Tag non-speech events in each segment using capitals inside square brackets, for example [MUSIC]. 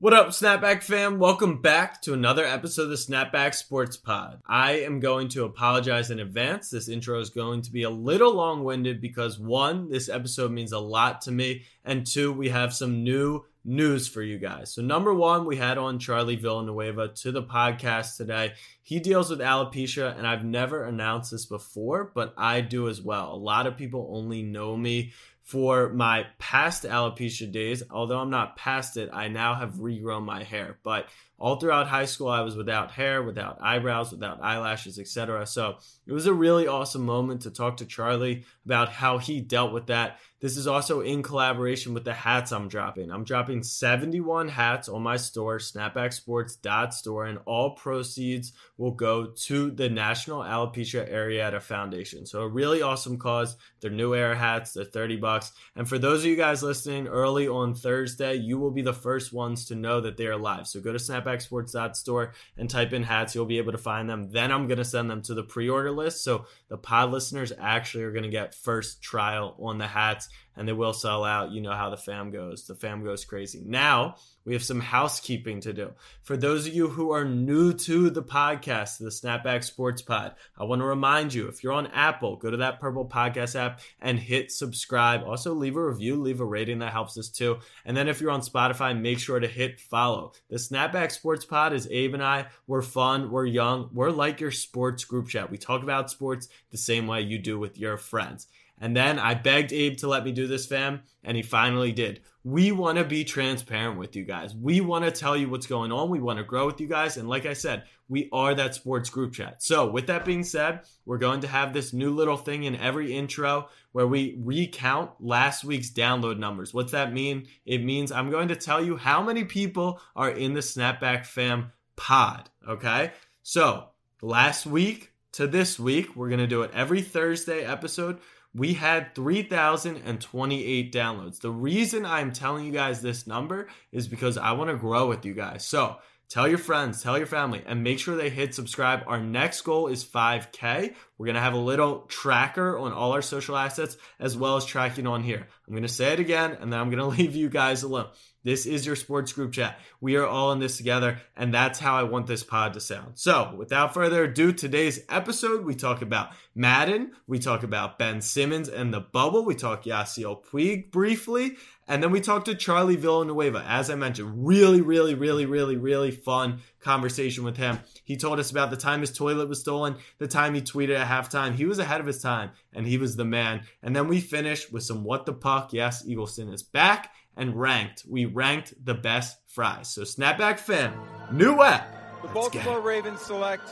What up, Snapback fam? Welcome back to another episode of the Snapback Sports Pod. I am going to apologize in advance. This intro is going to be a little long winded because one, this episode means a lot to me, and two, we have some new news for you guys. So, number one, we had on Charlie Villanueva to the podcast today. He deals with alopecia, and I've never announced this before, but I do as well. A lot of people only know me for my past alopecia days. Although I'm not past it, I now have regrown my hair. But all throughout high school, I was without hair, without eyebrows, without eyelashes, etc. So it was a really awesome moment to talk to Charlie about how he dealt with that. This is also in collaboration with the hats I'm dropping. I'm dropping 71 hats on my store, snapbacksports.store, and all proceeds will go to the National Alopecia Areata Foundation. So a really awesome cause. They're New Era hats, they're 30 bucks. And for those of you guys listening early on Thursday, you will be the first ones to know that they are live. So go to snapbacksports.store and type in hats. You'll be able to find them. Then I'm going to send them to the pre-order list. So the pod listeners actually are going to get first trial on the hats and they will sell out. You know how the fam goes. The fam goes crazy. Now, we have some housekeeping to do. For those of you who are new to the podcast, the Snapback Sports Pod, I want to remind you if you're on Apple, go to that purple podcast app and hit subscribe. Also, leave a review, leave a rating. That helps us too. And then if you're on Spotify, make sure to hit follow. The Snapback Sports Pod is Abe and I. We're fun, we're young, we're like your sports group chat. We talk about sports the same way you do with your friends. And then I begged Abe to let me do this, fam, and he finally did. We want to be transparent with you guys. We want to tell you what's going on. We want to grow with you guys. And like I said, we are that sports group chat. So, with that being said, we're going to have this new little thing in every intro where we recount last week's download numbers. What's that mean? It means I'm going to tell you how many people are in the Snapback Fam pod. Okay. So, last week to this week, we're going to do it every Thursday episode we had 3,028 downloads. The reason I'm telling you guys this number is because I want to grow with you guys. So tell your friends, tell your family, and make sure they hit subscribe. Our next goal is 5K. We're going to have a little tracker on all our social assets as well as tracking on here. I'm going to say it again and then I'm going [LAUGHS] to leave you guys alone. This is your sports group chat. We are all in this together, and that's how I want this pod to sound. So, without further ado, today's episode, we talk about Madden, we talk about Ben Simmons and the bubble, we talk Yasiel Puig briefly, and then we talk to Charlie Villanueva. As I mentioned, really, really, really, really, really fun conversation with him. He told us about the time his toilet was stolen, the time he tweeted at halftime. He was ahead of his time, and he was the man. And then we finished with some what the puck. Yes, Eagleson is back and ranked. We ranked the best fries. So Snapback Fam, new app. The Baltimore Ravens select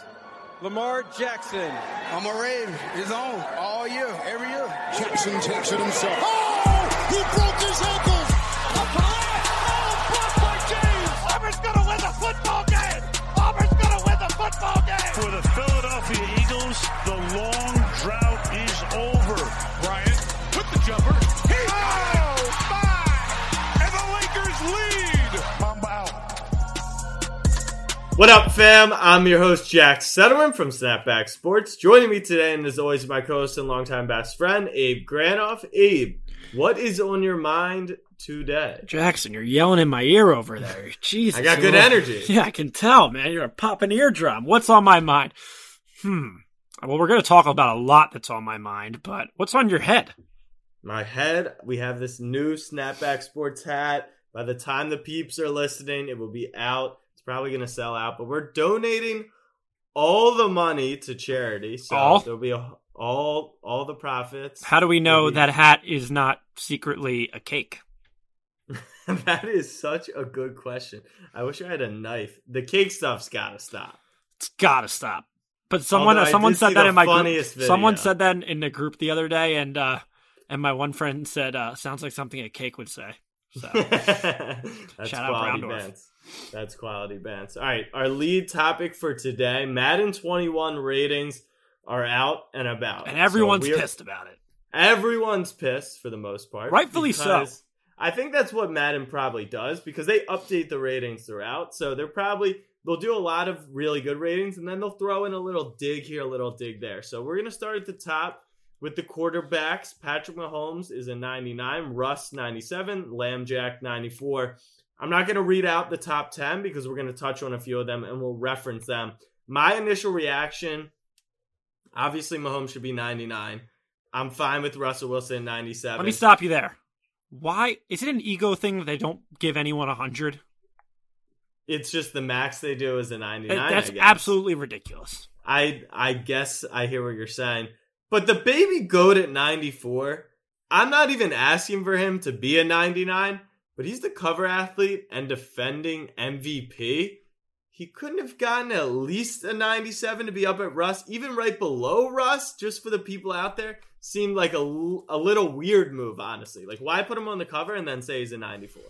Lamar Jackson. I'm a Raven. It's on all year, every year. Jackson takes it himself. Oh! He broke his ankles. For the Philadelphia Eagles, the long drought is over. Bryant with the jumper. He oh, my! And the Lakers lead. Mamba out. What up, fam? I'm your host, Jack Settleman from Snapback Sports. Joining me today, and as always, my co host and longtime best friend, Abe Granoff. Abe, what is on your mind today? Jackson, you're yelling in my ear over there. [LAUGHS] Jesus. I got good you're- energy. [LAUGHS] Yeah, I can tell, man. You're a popping eardrum. What's on my mind? Hmm. Well, we're going to talk about a lot that's on my mind, but what's on your head? My head, we have this new Snapback Sports hat. By the time the peeps are listening, it will be out. It's probably going to sell out, but we're donating all the money to charity. So All? there'll be a, all all the profits. How do we know that hat is not secretly a cake? [LAUGHS] that is such a good question. I wish I had a knife. The cake stuff's got to stop. It's got to stop. But someone, Although someone said that in my group. video. Someone said that in the group the other day, and uh, and my one friend said, uh, "Sounds like something a cake would say." So [LAUGHS] That's Shout out Browndorf. bands. That's quality bands. All right, our lead topic for today: Madden 21 ratings are out and about, and everyone's So pissed about it. Everyone's pissed for the most part, Rightfully so. I think that's what Madden probably does because they update the ratings throughout. So they're probably they'll do a lot of really good ratings, and then they'll throw in a little dig here, a little dig there. So we're gonna start at the top with the quarterbacks. Patrick Mahomes is a 99, Russ 97, Lamb Jack 94. I'm not going to read out the top 10 because we're going to touch on a few of them and we'll reference them. My initial reaction obviously, Mahomes should be 99. I'm fine with Russell Wilson 97. Let me stop you there. Why is it an ego thing that they don't give anyone a hundred? It's just the max they do is a 99. That's absolutely ridiculous. I I guess I hear what you're saying. But the baby goat at 94, I'm not even asking for him to be a 99, but he's the cover athlete and defending MVP. He couldn't have gotten at least a 97 to be up at Russ, even right below Russ, just for the people out there. Seemed like a, a little weird move, honestly. Like, why put him on the cover and then say he's a 94?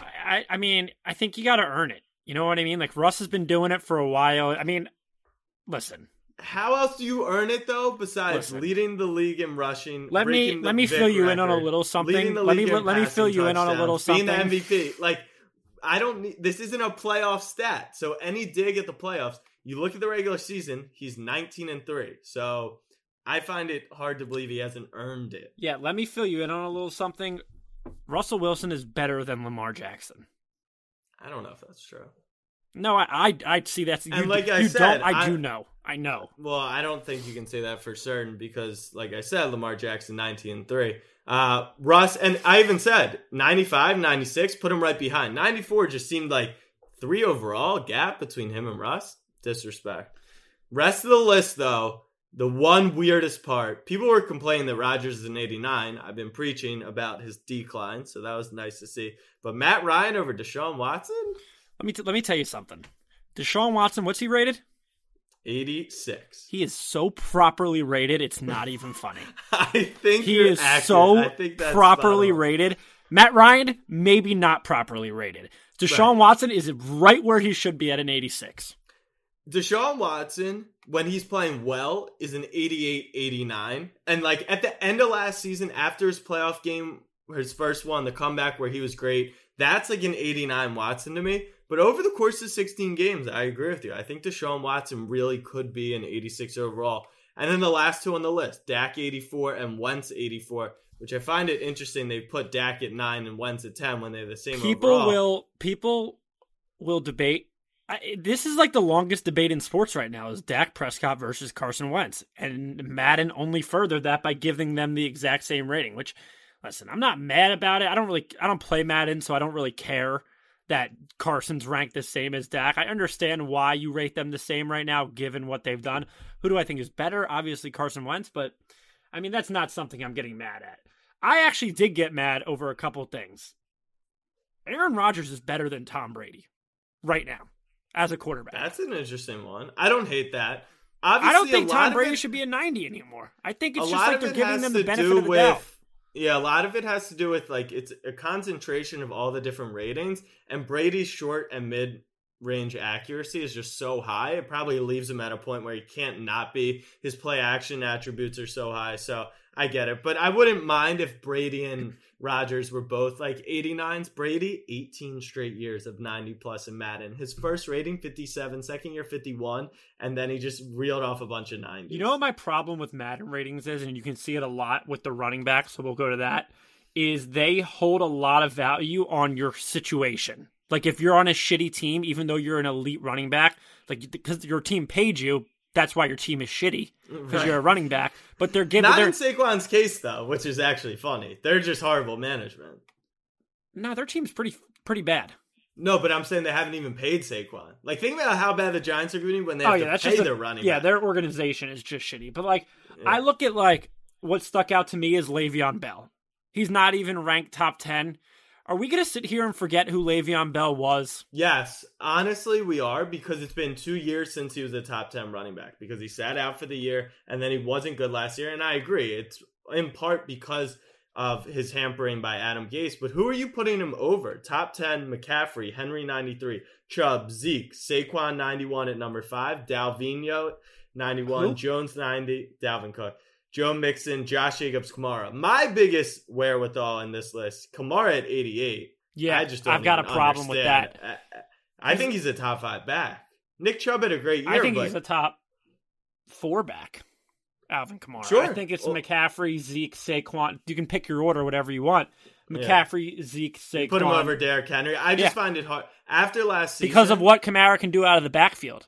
I, I mean, I think you got to earn it. You know what I mean? Like Russ has been doing it for a while. I mean, listen. How else do you earn it though? Besides Listen. leading the league in rushing, Let me let me fill you in on a little something. Let me let me fill you in on a little something. Being the MVP, like I don't need. This isn't a playoff stat, so any dig at the playoffs, you look at the regular season, he's 19 and three. So I find it hard to believe he hasn't earned it. Yeah, let me fill you in on a little something. Russell Wilson is better than Lamar Jackson. I don't know if that's true. No, I I, I see that's you, And like I said, don't. I, I- do know. I know. Well, I don't think you can say that for certain because, like I said, Lamar Jackson 19 and 3. Uh, Russ, and I even said 95, 96, put him right behind. 94 just seemed like three overall gap between him and Russ. Disrespect. Rest of the list, though, the one weirdest part, people were complaining that Rodgers is an 89. I've been preaching about his decline, so that was nice to see. But Matt Ryan over Deshaun Watson, Let me t- let me tell you something. Deshaun Watson, what's he rated? 86. He is so properly rated. It's not even funny. [LAUGHS] I think He is accurate. so properly rated. Matt Ryan, maybe not properly rated. Deshaun Right. Watson is right where he should be at an 86. Deshaun Watson, when he's playing well, is an 88 89. And like at the end of last season, after his playoff game, his first one, the comeback where he was great, that's like an 89 Watson to me. But over the course of 16 games, I agree with you. I think Deshaun Watson really could be an 86 overall. And then the last two on the list, Dak 84 and Wentz 84, which I find it interesting. They put Dak at 9 and Wentz at 10 when they're the same People overall. will people will debate. I, this is like the longest debate in sports right now is Dak Prescott versus Carson Wentz, and Madden only furthered that by giving them the exact same rating. Which, listen, I'm not mad about it. I don't really, I don't play Madden, so I don't really care that Carson's ranked the same as Dak. I understand why you rate them the same right now, given what they've done. Who do I think is better? Obviously, Carson Wentz, but I mean, that's not something I'm getting mad at. I actually did get mad over a couple things. Aaron Rodgers is better than Tom Brady right now as a quarterback. That's an interesting one. I don't hate that. Obviously, I don't think Tom Brady it- should be a 90 anymore. I think it's just like they're giving them the benefit of the with doubt. Yeah a lot of it has to do with like it's a concentration of all the different ratings and brady's short and mid range accuracy is just so high it probably leaves him at a point where he can't not be. His play action attributes are so high so i get it but i wouldn't mind if brady and Rodgers were both like 89s. Brady, 18 straight years of 90 plus in Madden. His first rating, 57, second year, 51, and then he just reeled off a bunch of 90s. You know what my problem with Madden ratings is, and you can see it a lot with the running back, so we'll go to that, is they hold a lot of value on your situation. Like if you're on a shitty team, even though you're an elite running back, like because your team paid you, that's why your team is shitty because Right. you're a running back. But they're giving Not they're in Saquon's case though, which is actually funny. They're just horrible management. no, their team's pretty pretty bad. No, but I'm saying they haven't even paid Saquon. Like, think about how bad the Giants are doing when they oh, have oh yeah, to that's pay just a- their running. yeah. back. Their organization is just shitty. But like, Yeah. I look at like what stuck out to me is Le'Veon Bell. He's not even ranked top ten. Are we gonna sit here and forget who Le'Veon Bell was? Yes, honestly, we are because it's been two years since he was a top 10 running back because he sat out for the year and then he wasn't good last year. And I agree. It's in part because of his hampering by Adam Gase. But who are you putting him over? Top 10 McCaffrey, Henry 93, Chubb, Zeke, Saquon 91 at number five, Dalvino 91, Who? Jones 90, Dalvin Cook. Joe Mixon, Josh Jacobs, Kamara. My biggest wherewithal in this list, Kamara at 88. Yeah, I just I've got a problem with that. I, I think he's a top five back. Nick Chubb had a great year. I think but he's a top four back. Alvin Kamara. Sure. I think it's Well- McCaffrey, Zeke, Saquon. You can pick your order, whatever you want. McCaffrey, Zeke, Saquon. Put him over Derrick Henry. I just Yeah. find it hard after last season because of what Kamara can do out of the backfield.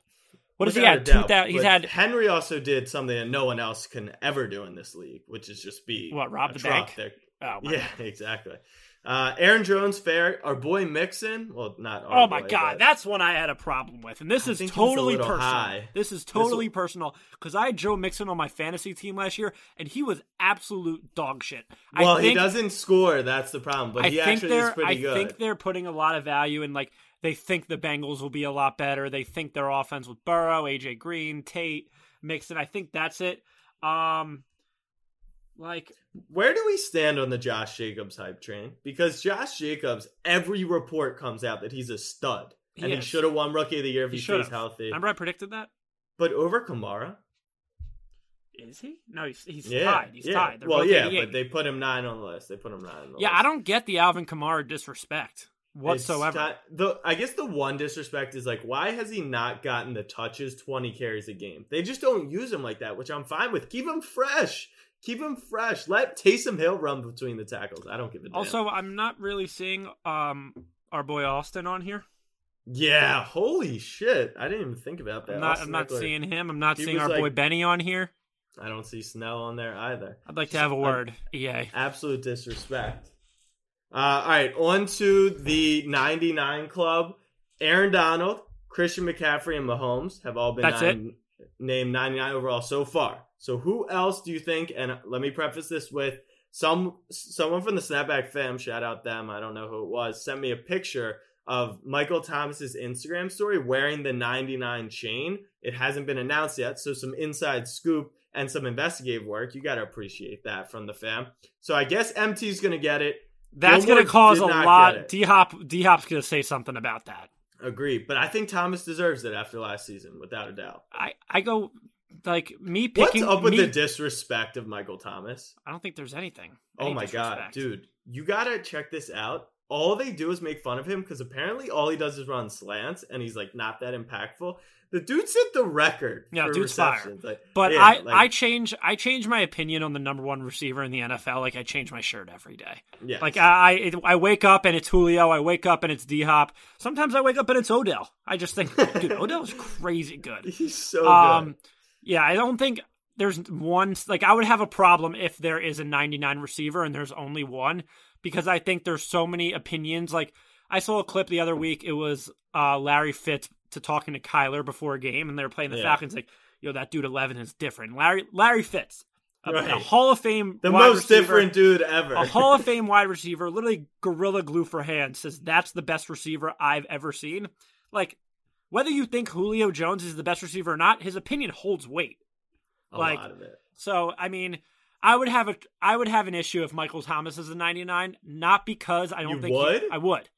What has he had? Two thousand. He's had Henry also did something that no one else can ever do in this league, which is just be What, rob the bank? oh yeah, exactly. Uh, Aaron Jones, fair. Our boy Mixon. Well, not. Our Oh my boy, god, that's one I had a problem with, and this I is think he was a totally personal. high. This is totally personal because I had Joe Mixon on my fantasy team last year, and he was absolute dog shit. Well, I think, he doesn't score. That's the problem. But I he actually is pretty I good. think they're putting a lot of value in like they think the Bengals will be a lot better. They think their offense with Burrow, AJ Green, Tate, Mixon. I think that's it. Um, like Where do we stand on the Josh Jacobs hype train? Because Josh Jacobs, every report comes out that he's a stud, He and he is. should have won Rookie of the Year if He he, stays healthy. remember, I predicted that. But over Kamara, Is he? No, he's he's yeah, tied. He's yeah. tied. They're well, yeah, but they put him nine on the list. They put him nine on the Yeah, list. I don't get the Alvin Kamara disrespect whatsoever. got- the I guess the one disrespect is like, why has he not gotten the touches, twenty carries a game? They just don't use him like that, which I'm fine with. Keep him fresh. Keep him fresh. Let Taysom Hill run between the tackles. I don't give a damn. also, I'm not really seeing um our boy Austin on here. yeah, holy shit! I didn't even think about that. I'm not. I'm not seeing him. I'm not He seeing our boy Benny on here. I don't see Snell on there either. I'd like to have a Uh, word. EA. Absolute disrespect. Uh, all right, on to the 99 club. Aaron Donald, Christian McCaffrey, and Mahomes have all been That's nine- named 99 overall so far. So who else do you think? And let me preface this with some someone from the Snapback fam, shout out them. I don't know who it was, sent me a picture of Michael Thomas's Instagram story wearing the 99 chain. It hasn't been announced yet, so some inside scoop and some investigative work. You got to appreciate that from the fam. So I guess MT's going to get it. That's going to cause a lot. D Hop. D Hop's going to say something about that. Agree, but I think Thomas deserves it after last season, without a doubt. I I go like me picking. What's up with me- the disrespect of Michael Thomas? I don't think there's anything. Oh Any my god, dude, you gotta check this out. All they do is make fun of him because apparently all he does is run slants, and he's like not that impactful. The dude set the record. Yeah, for dude's fire. Like, But yeah, I, like, I change I change my opinion on the number one receiver in the NFL. Like I change my shirt every day. Yeah. Like I, I I wake up and it's Julio. I wake up and it's D Hop. Sometimes I wake up and it's Odell. I just think, dude, [LAUGHS] Odell's crazy good. he's so Um, good. yeah, I don't think there's one. Like I would have a problem if there is a 99 receiver and there's only one because I think there's so many opinions. Like I saw a clip the other week. It was uh, Larry Fitz to talking to Kyler before a game, and they were playing the Yeah. Falcons. Like, yo, that dude 11 is different. Larry Larry Fitz, a, a Hall of Fame, The most receiver, different dude ever. a Hall of [LAUGHS] Fame wide receiver, literally gorilla glue for hands, says that's the best receiver I've ever seen. Like, whether you think Julio Jones is the best receiver or not, his opinion holds weight. a like- lot of it. So, I mean, I would have a I would have an issue if Michael Thomas is a 99, not because I don't You think he- I would.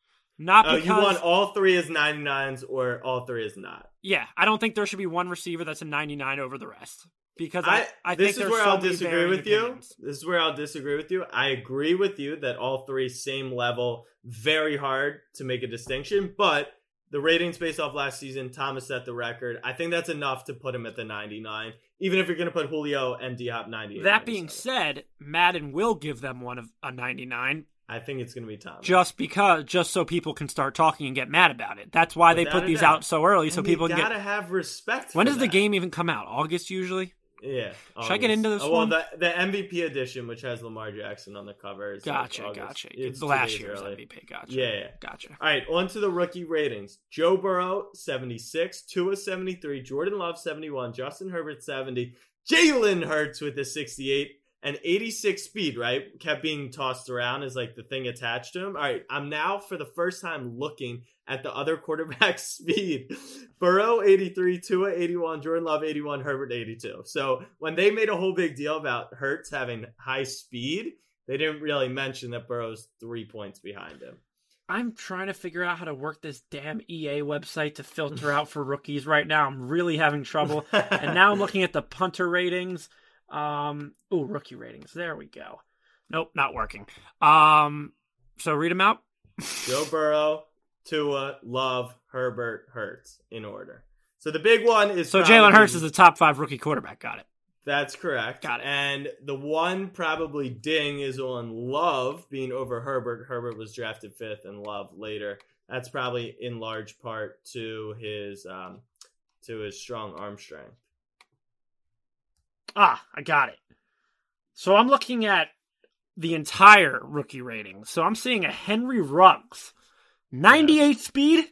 Not because you want all three as 99s or all three is not? Yeah, I don't think there should be one receiver that's a 99 over the rest. Because I, I, I, this think is where so I'll disagree with you. This is where I'll disagree with you. I agree with you that all three same level, very hard to make a distinction, but the ratings based off last season, Thomas set the record. I think that's enough to put him at the 99, even if you're going to put Julio and D Hop 98. That being said, Madden will give them one of a 99 I think it's going to be Thomas. just because just so people can start talking and get mad about it. That's why they put these doubt. out so early so And people gotta get have respect. When does the game even come out? August usually? Yeah. Should I get into this oh, well, one? The, the MVP edition, which has Lamar Jackson on the cover, is Gotcha, August. gotcha. It's the last year's early. MVP. Gotcha. Yeah, yeah. Gotcha. All right, on to the rookie ratings. Joe Burrow, 76. Tua, 73. Jordan Love, 71. Justin Herbert, 70. Jalen Hurts with a 68. And 86 speed, right? Kept being tossed around as like the thing attached to him. All right, I'm now for the first time looking at the other [LAUGHS] quarterback's [LAUGHS] speed. Burrow, 83. Tua, 81. Jordan Love, 81. Herbert, 82. So when they made a whole big deal about Hurts having high speed, they didn't really mention that Burrow's three points behind him. I'm trying to figure out how to work this damn EA website to filter out for rookies right now. I'm really having trouble. [LAUGHS] and now I'm looking at the punter ratings. Um, oh, rookie ratings. There we go. Nope, not working. Um, so read them out. [LAUGHS] Joe Burrow, Tua, Love, Herbert, Hurts in order. So the big one is So probably Jalen Hurts is the top five rookie quarterback. Got it. That's correct. Got it. And the one probably ding is on Love being over Herbert. Herbert was drafted fifth and Love later. That's probably in large part to his um, to his strong arm strength. Ah, I got it. So I'm looking at the entire rookie rating. So I'm seeing a Henry Ruggs, 98 speed.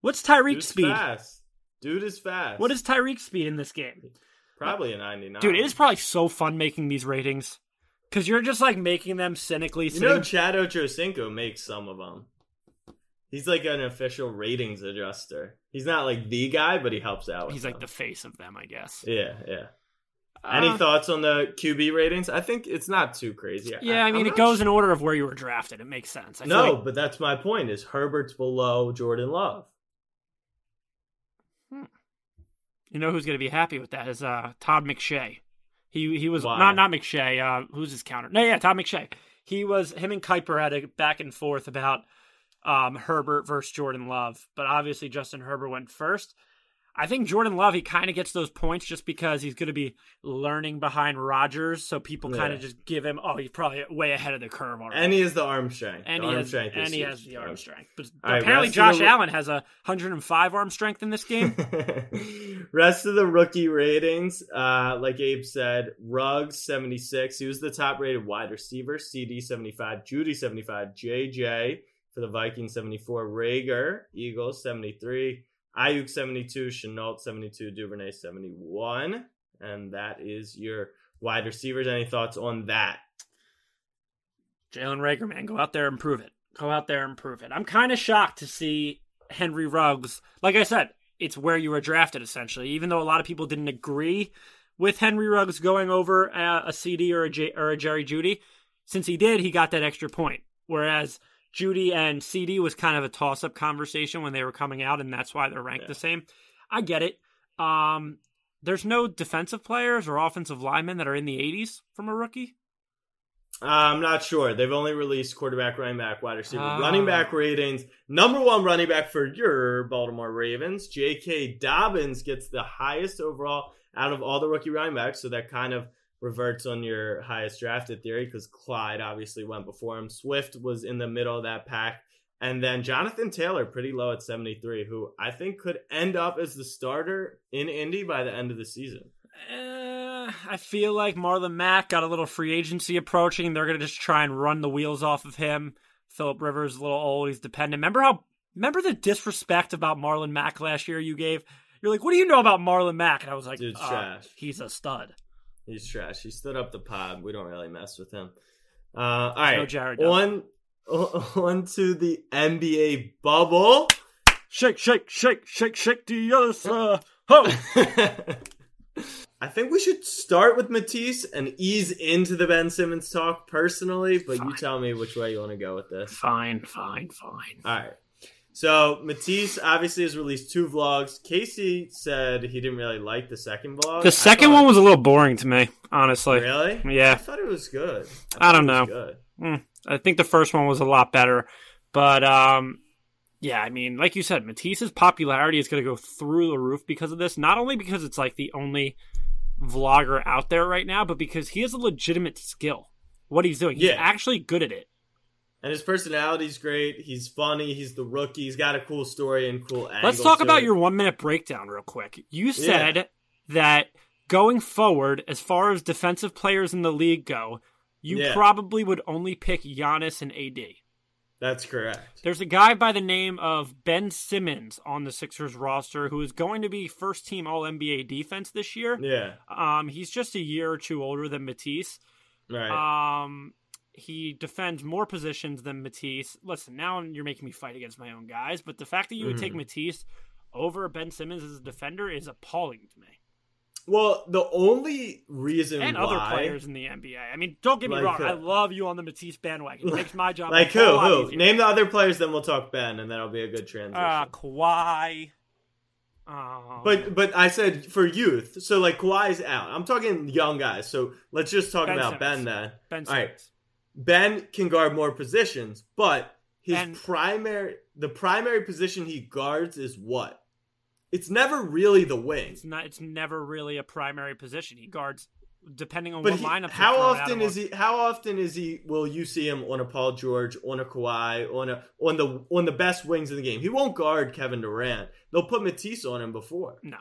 What's Tyreek's speed? fast. Dude is fast. What is Tyreek's speed in this game? probably a ninety nine? Dude, it is probably so fun making these ratings because you're just like making them cynically. You know, Chad Ochocinco makes some of them. He's like an official ratings adjuster. He's not like the guy, but he helps out. He's like the face of them, I guess. yeah, yeah. Any Uh, thoughts on the QB ratings? I think it's not too crazy. Yeah, I mean, I'm it goes su- in order of where you were drafted. It makes sense. I No, like- but that's my point. Is Herbert's below Jordan Love? you know who's going to be happy with that is uh, Todd McShay. He he was Why? not not McShay. Uh, who's his counter? No, yeah, Todd McShay. He was him and Kiper had a back and forth about um, Herbert versus Jordan Love, but obviously Justin Herbert went first. I think Jordan Love he kind of gets those points just because he's going to be learning behind Rodgers, so people kind of just give him. Oh, he's probably way ahead of the curve already. And he has the arm strength. and he arm has, strength is and he has the arm strength. But right, apparently, Josh the- Allen has a 105 arm strength in this game. [LAUGHS] Rest of the rookie ratings, uh, like Abe said, Ruggs 76. He was the top rated wide receiver. CeeDee 75, Jeudy 75, JJ for the Vikings 74, Reagor, Eagles 73, Aiyuk 72, Chenault 72, Duvernay 71. And that is your wide receivers. Any thoughts on that? Jalen Reagor, man, go out there and prove it. Go out there and prove it. I'm kind of shocked to see Henry Ruggs. Like I said, it's where you were drafted, essentially. Even though a lot of people didn't agree with Henry Ruggs going over uh, a, a CeeDee or a, J, or a Jerry Jeudy, since he did, he got that extra point. Whereas Jeudy and CeeDee was kind of a toss up conversation when they were coming out, and that's why they're ranked Yeah. the same. I get it. Um, there's no defensive players or offensive linemen that are in the 80s from a rookie. Uh, I'm not sure. They've only released quarterback, running back, wide receiver, Ah. running back ratings. Number one running back for your Baltimore Ravens, J.K. Dobbins gets the highest overall out of all the rookie running backs. So that kind of reverts on your highest drafted theory because Clyde obviously went before him. Swift was in the middle of that pack. And then Jonathan Taylor, pretty low at 73, who I think could end up as the starter in Indy by the end of the season. Uh, I feel like Marlon Mack got a little free agency approaching. They're gonna just try and run the wheels off of him. Philip Rivers is a little old. He's dependent. Remember how? Remember the disrespect about Marlon Mack last year you gave? You're like, what do you know about Marlon Mack? And I was like, Dude, "Uh, trash." He's a stud. He's trash. He stood up the pod. We don't really mess with him. Uh, all right. no Jared on, [LAUGHS] on to the NBA bubble. Shake, shake, shake, shake, shake the other side. Ho! [LAUGHS] I think we should start with Matisse and ease into the Ben Simmons talk personally, but you tell me which way you want to go with this. Fine, fine, fine. All right. So Matisse obviously has released two vlogs. Casey said he didn't really like the second vlog. The second one was a little boring to me, honestly. really. Yeah. I thought it was good. I don't thought it was know. Good. Mm, I think the first one was a lot better, but um, yeah, I mean, like you said, Matisse's popularity is going to go through the roof because of this. Not only because it's like the only vlogger out there right now, but because he has a legitimate skill. What he's doing, he's Yeah. actually good at it. And his personality's great. He's funny. He's the rookie. He's got a cool story and cool angles. Let's talk about it. your one minute breakdown real quick. You said that going forward, as far as defensive players in the league go, you Yeah. probably would only pick Giannis and AD. That's correct. There's a guy by the name of Ben Simmons on the Sixers roster who is going to be first team All NBA defense this year. Yeah. Um, he's just a year or two older than Matisse. Right. Um, he defends more positions than Matisse. Listen, now you're making me fight against my own guys, but the fact that you would take Mhm. Matisse over Ben Simmons as a defender is appalling to me. well, the only reason And why, other players in the NBA. I mean, don't get me Like wrong. who? I love you on the Matisse bandwagon. It makes my job [LAUGHS] like who? Who? easier. Name the other players, then we'll talk Ben, and that'll be a good transition. uh, Kawhi. Um, but but I said for youth, so like Kawhi's out. I'm talking young guys. So let's just talk Ben about Ben then. Ben All right. Ben can guard more positions, but his And- primary the primary position he guards is what? It's never really the wing. It's not. It's never really a primary position. He guards depending on But what he- lineup. how often is he? How often is he? Will you see him on a Paul George, on a Kawhi, on a on the on the best wings in the game? He won't guard Kevin Durant. They'll put Matisse on him before. No.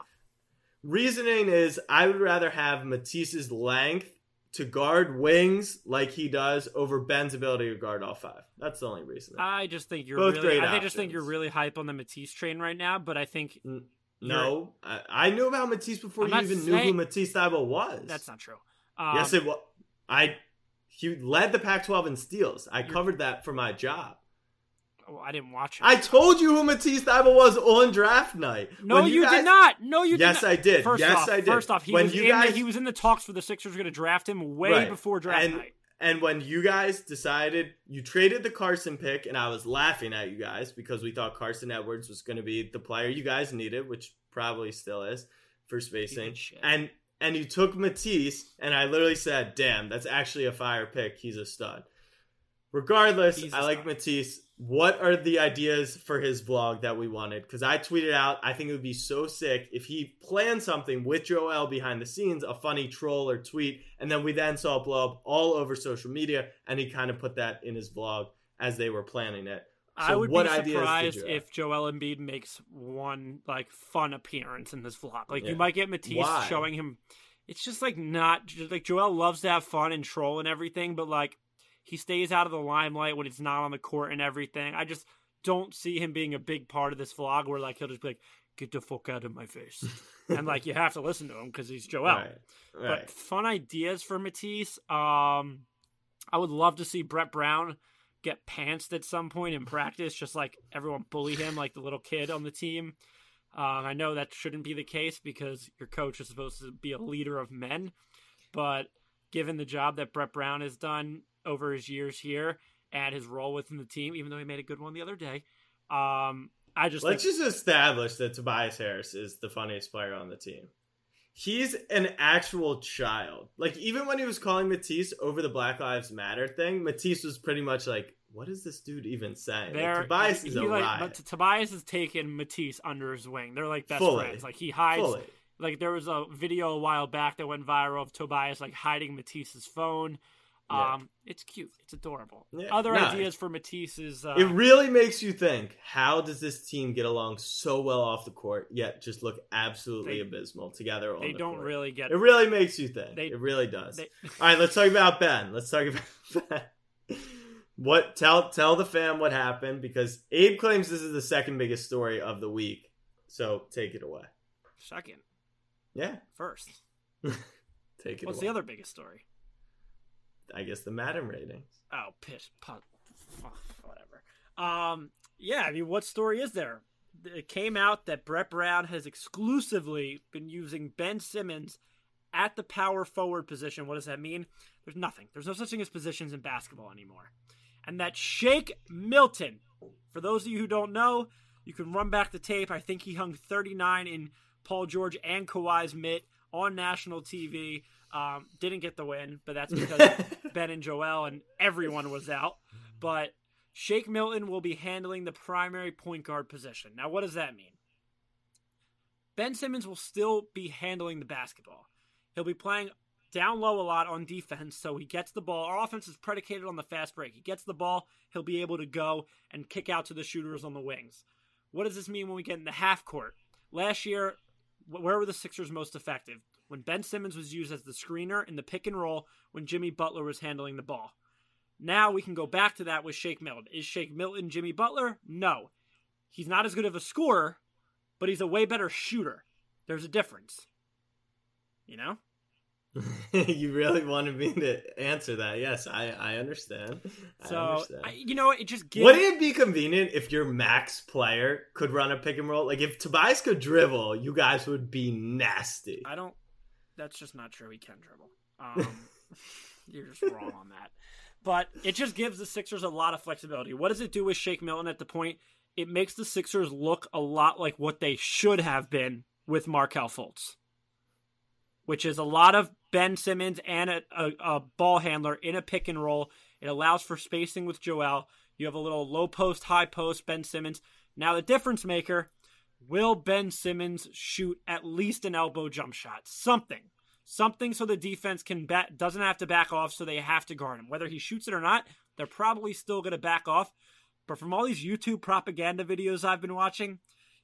Reasoning is, I would rather have Matisse's length to guard wings like he does over Ben's ability to guard all five. That's the only reason. I just think you're Both really. great I just think you're really hype on the Matisse train right now. But I think no, I, I knew about Matisse before I'm you even knew who saying- Matisse Thybulle was. that's not true. Um, yes, it was. I he led the Pac-12 in steals. I covered that for my job. Oh, I didn't watch it. I told you who Matisse Thybulle was on draft night. no, When you, guys- did not. No, you Yes, did not. I did. First Yes, off, I did. First off, he When was you in guys- the, he was in the talks for the Sixers were going to draft him way Right. before draft and, night. And when you guys decided you traded the Carson pick, and I was laughing at you guys because we thought Carsen Edwards was going to be the player you guys needed, which probably still is for spacing. And and you took Matisse, and I literally said, "Damn, that's actually a fire pick. He's a stud." Regardless, I like. Matisse. What are the ideas for his vlog that we wanted? Because I tweeted out, I think it would be so sick if he planned something with Joel behind the scenes, a funny troll or tweet, and then we then saw it blow up all over social media, and he kind of put that in his vlog as they were planning it. I So would what be surprised if Joel Embiid makes one like fun appearance in this vlog. Like Yeah. you might get Matisse Why? showing him. It's just like not like Joel loves to have fun and troll and everything, but like he stays out of the limelight when it's not on the court and everything. I just don't see him being a big part of this vlog where like he'll just be like, "Get the fuck out of my face," [LAUGHS] and like you have to listen to him because he's Joel. Right, But fun ideas for Matisse. Um, I would love to see Brett Brown get pantsed at some point in practice, just like everyone bully him like the little kid on the team. Um, I know that shouldn't be the case because your coach is supposed to be a leader of men, but given the job that Brett Brown has done over his years here and his role within the team, even though he made a good one the other day, um, I just Let's think just establish that Tobias Harris is the funniest player on the team. He's an actual child. Like even when he was calling Matisse over the Black Lives Matter thing, Matisse was pretty much like, "What is this dude even saying?" Like, Tobias is a like, riot. but Tobias has taken Matisse under his wing. They're like best Fully. friends. Like he hides. Fully. Like there was a video a while back that went viral of Tobias like hiding Matisse's phone. Yeah. Um, it's cute. It's adorable. Yeah. Other ideas for Matisse is uh, It really makes you think: How does this team get along so well off the court, yet just look absolutely They- abysmal together on they the don't court? really get. It really makes you think. They- it really does. they- [LAUGHS] All right, let's talk about Ben. Let's talk about [LAUGHS] Ben. What tell tell the fam what happened because Abe claims this is the second biggest story of the week. So take it away. Second, Yeah, first. [LAUGHS] take it What's away. the other biggest story? I guess the Madden ratings. Oh, piss, put, whatever. Um, yeah, I mean, what story is there? It came out that Brett Brown has exclusively been using Ben Simmons at the power forward position. What does that mean? There's nothing. There's no such thing as positions in basketball anymore. And that Shake Milton, for those of you who don't know, you can run back the tape. I think he hung 39 in Paul George and Kawhi's mitt on national TV. Um, didn't get the win, but that's because [LAUGHS] Ben and Joel and everyone was out. But Shake Milton will be handling the primary point guard position. Now, what does that mean? Ben Simmons will still be handling the basketball. He'll be playing down low a lot on defense, so he gets the ball. Our offense is predicated on the fast break. He gets the ball, he'll be able to go and kick out to the shooters on the wings. What does this mean when we get in the half court? Last year, where were the Sixers most effective? When Ben Simmons was used as the screener in the pick and roll when Jimmy Butler was handling the ball. Now we can go back to that with Shake Milton. Is Shake Milton Jimmy Butler? No. He's not as good of a scorer, but he's a way better shooter. There's a difference. You know? [LAUGHS] you really wanted me to answer that. Yes, I, I understand. I So, understand. I, you know, it just gives. Wouldn't it be convenient if your max player could run a pick and roll? Like if Tobias could dribble, you guys would be nasty. I don't. That's just not true. He can dribble. [LAUGHS] Um, you're just wrong on that. But it just gives the Sixers a lot of flexibility. What does it do with Shake Milton at the point? It makes the Sixers look a lot like what they should have been with Markelle Fultz, which is a lot of Ben Simmons and a, a, a ball handler in a pick and roll. It allows for spacing with Joel. You have a little low post, high post, Ben Simmons. Now, the difference maker Will Ben Simmons shoot at least an elbow jump shot? Something. Something so the defense can bat, doesn't have to back off so they have to guard him. Whether he shoots it or not, they're probably still going to back off. But from all these YouTube propaganda videos I've been watching,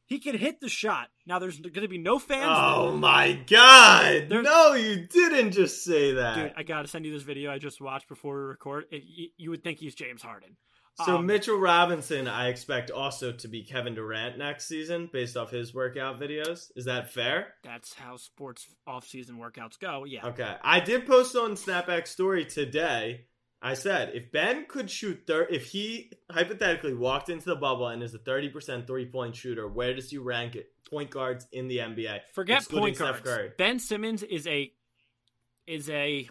he can hit the shot. Now there's going to be no fans. Oh my god! There's- no, you didn't just say that. Dude, I got to send you this video I just watched before we record. It, you, you would think he's James Harden. So Um, Mitchell Robinson, I expect also to be Kevin Durant next season, based off his workout videos. Is that fair? That's how sports off-season workouts go. Yeah. Okay. I did post on Snapback Story today. I said if Ben could shoot thir- if he hypothetically walked into the bubble and is a thirty percent three point shooter, where does you rank it? Point guards in the NBA. Forget point guards. Ben Simmons is a is a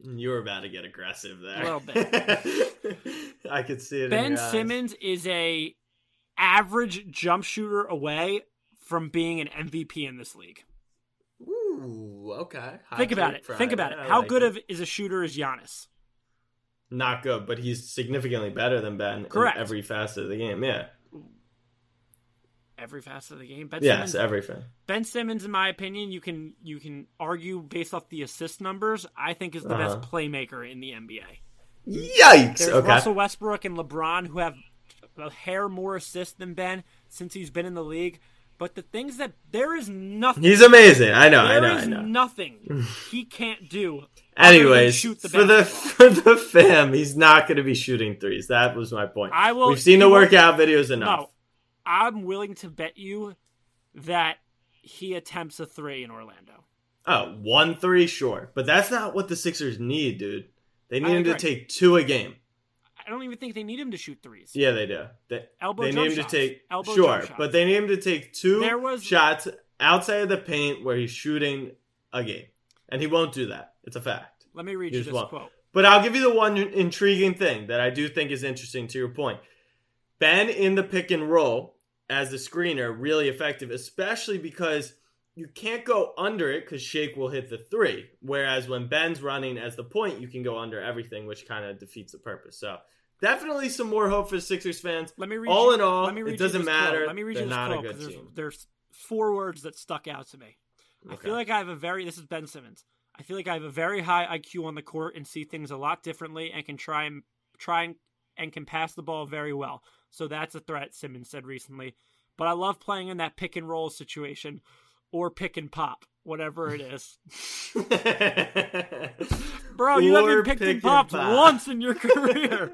You were about to get aggressive there. A little bit. [LAUGHS] I could see it. Ben. Simmons is a average jump shooter away from being an MVP in this league. Ooh, okay. Hot Think about it. Friday. Think about it. I How like good it. of is a shooter is Giannis? Not good, but he's significantly better than Ben Correct. in every facet of the game. Yeah. Every facet of the game. Ben Yes, Simmons, everything. Ben Simmons, in my opinion, you can you can argue based off the assist numbers. I think is the Uh-huh. best playmaker in the NBA. Yikes. There's okay. Russell Westbrook and LeBron who have a hair more assists than Ben since he's been in the league. But the things that there is nothing. He's amazing. I know. I know. is I know. nothing [LAUGHS] he can't do. Anyways, shoot the for the for the fam, he's not going to be shooting threes. That was my point. I will- We've seen he the workout videos enough. No, I'm willing to bet you that he attempts a three in Orlando. Oh, one three, sure, but that's not what the Sixers need, dude. They need I him to take two a game. I don't even think they need him to shoot threes. Yeah, they do. They, Elbow they need him shots. to take Elbow sure, but they need him to take two There was- shots outside of the paint where he's shooting a game, and he won't do that. It's a fact. Let me read He you this won't. quote. But I'll give you the one intriguing thing that I do think is interesting to your point. Ben in the pick and roll as the screener really effective, especially because you can't go under it because Shake will hit the three. Whereas when Ben's running as the point, you can go under everything, which kind of defeats the purpose. So definitely some more hope for Sixers fans. Let me read all you, in all, let me read it doesn't matter. Quote. Let me read They're you this not a quote there's, there's four words that stuck out to me. I feel like I have a very this is Ben Simmons. I feel like I have a very high IQ on the court and see things a lot differently and can try and try and, and can pass the ball very well. So that's a threat, Simmons said recently. But I love playing in that pick and roll situation or pick and pop, whatever it is. [LAUGHS] Bro, you haven't picked pick and and popped pop. once in your career.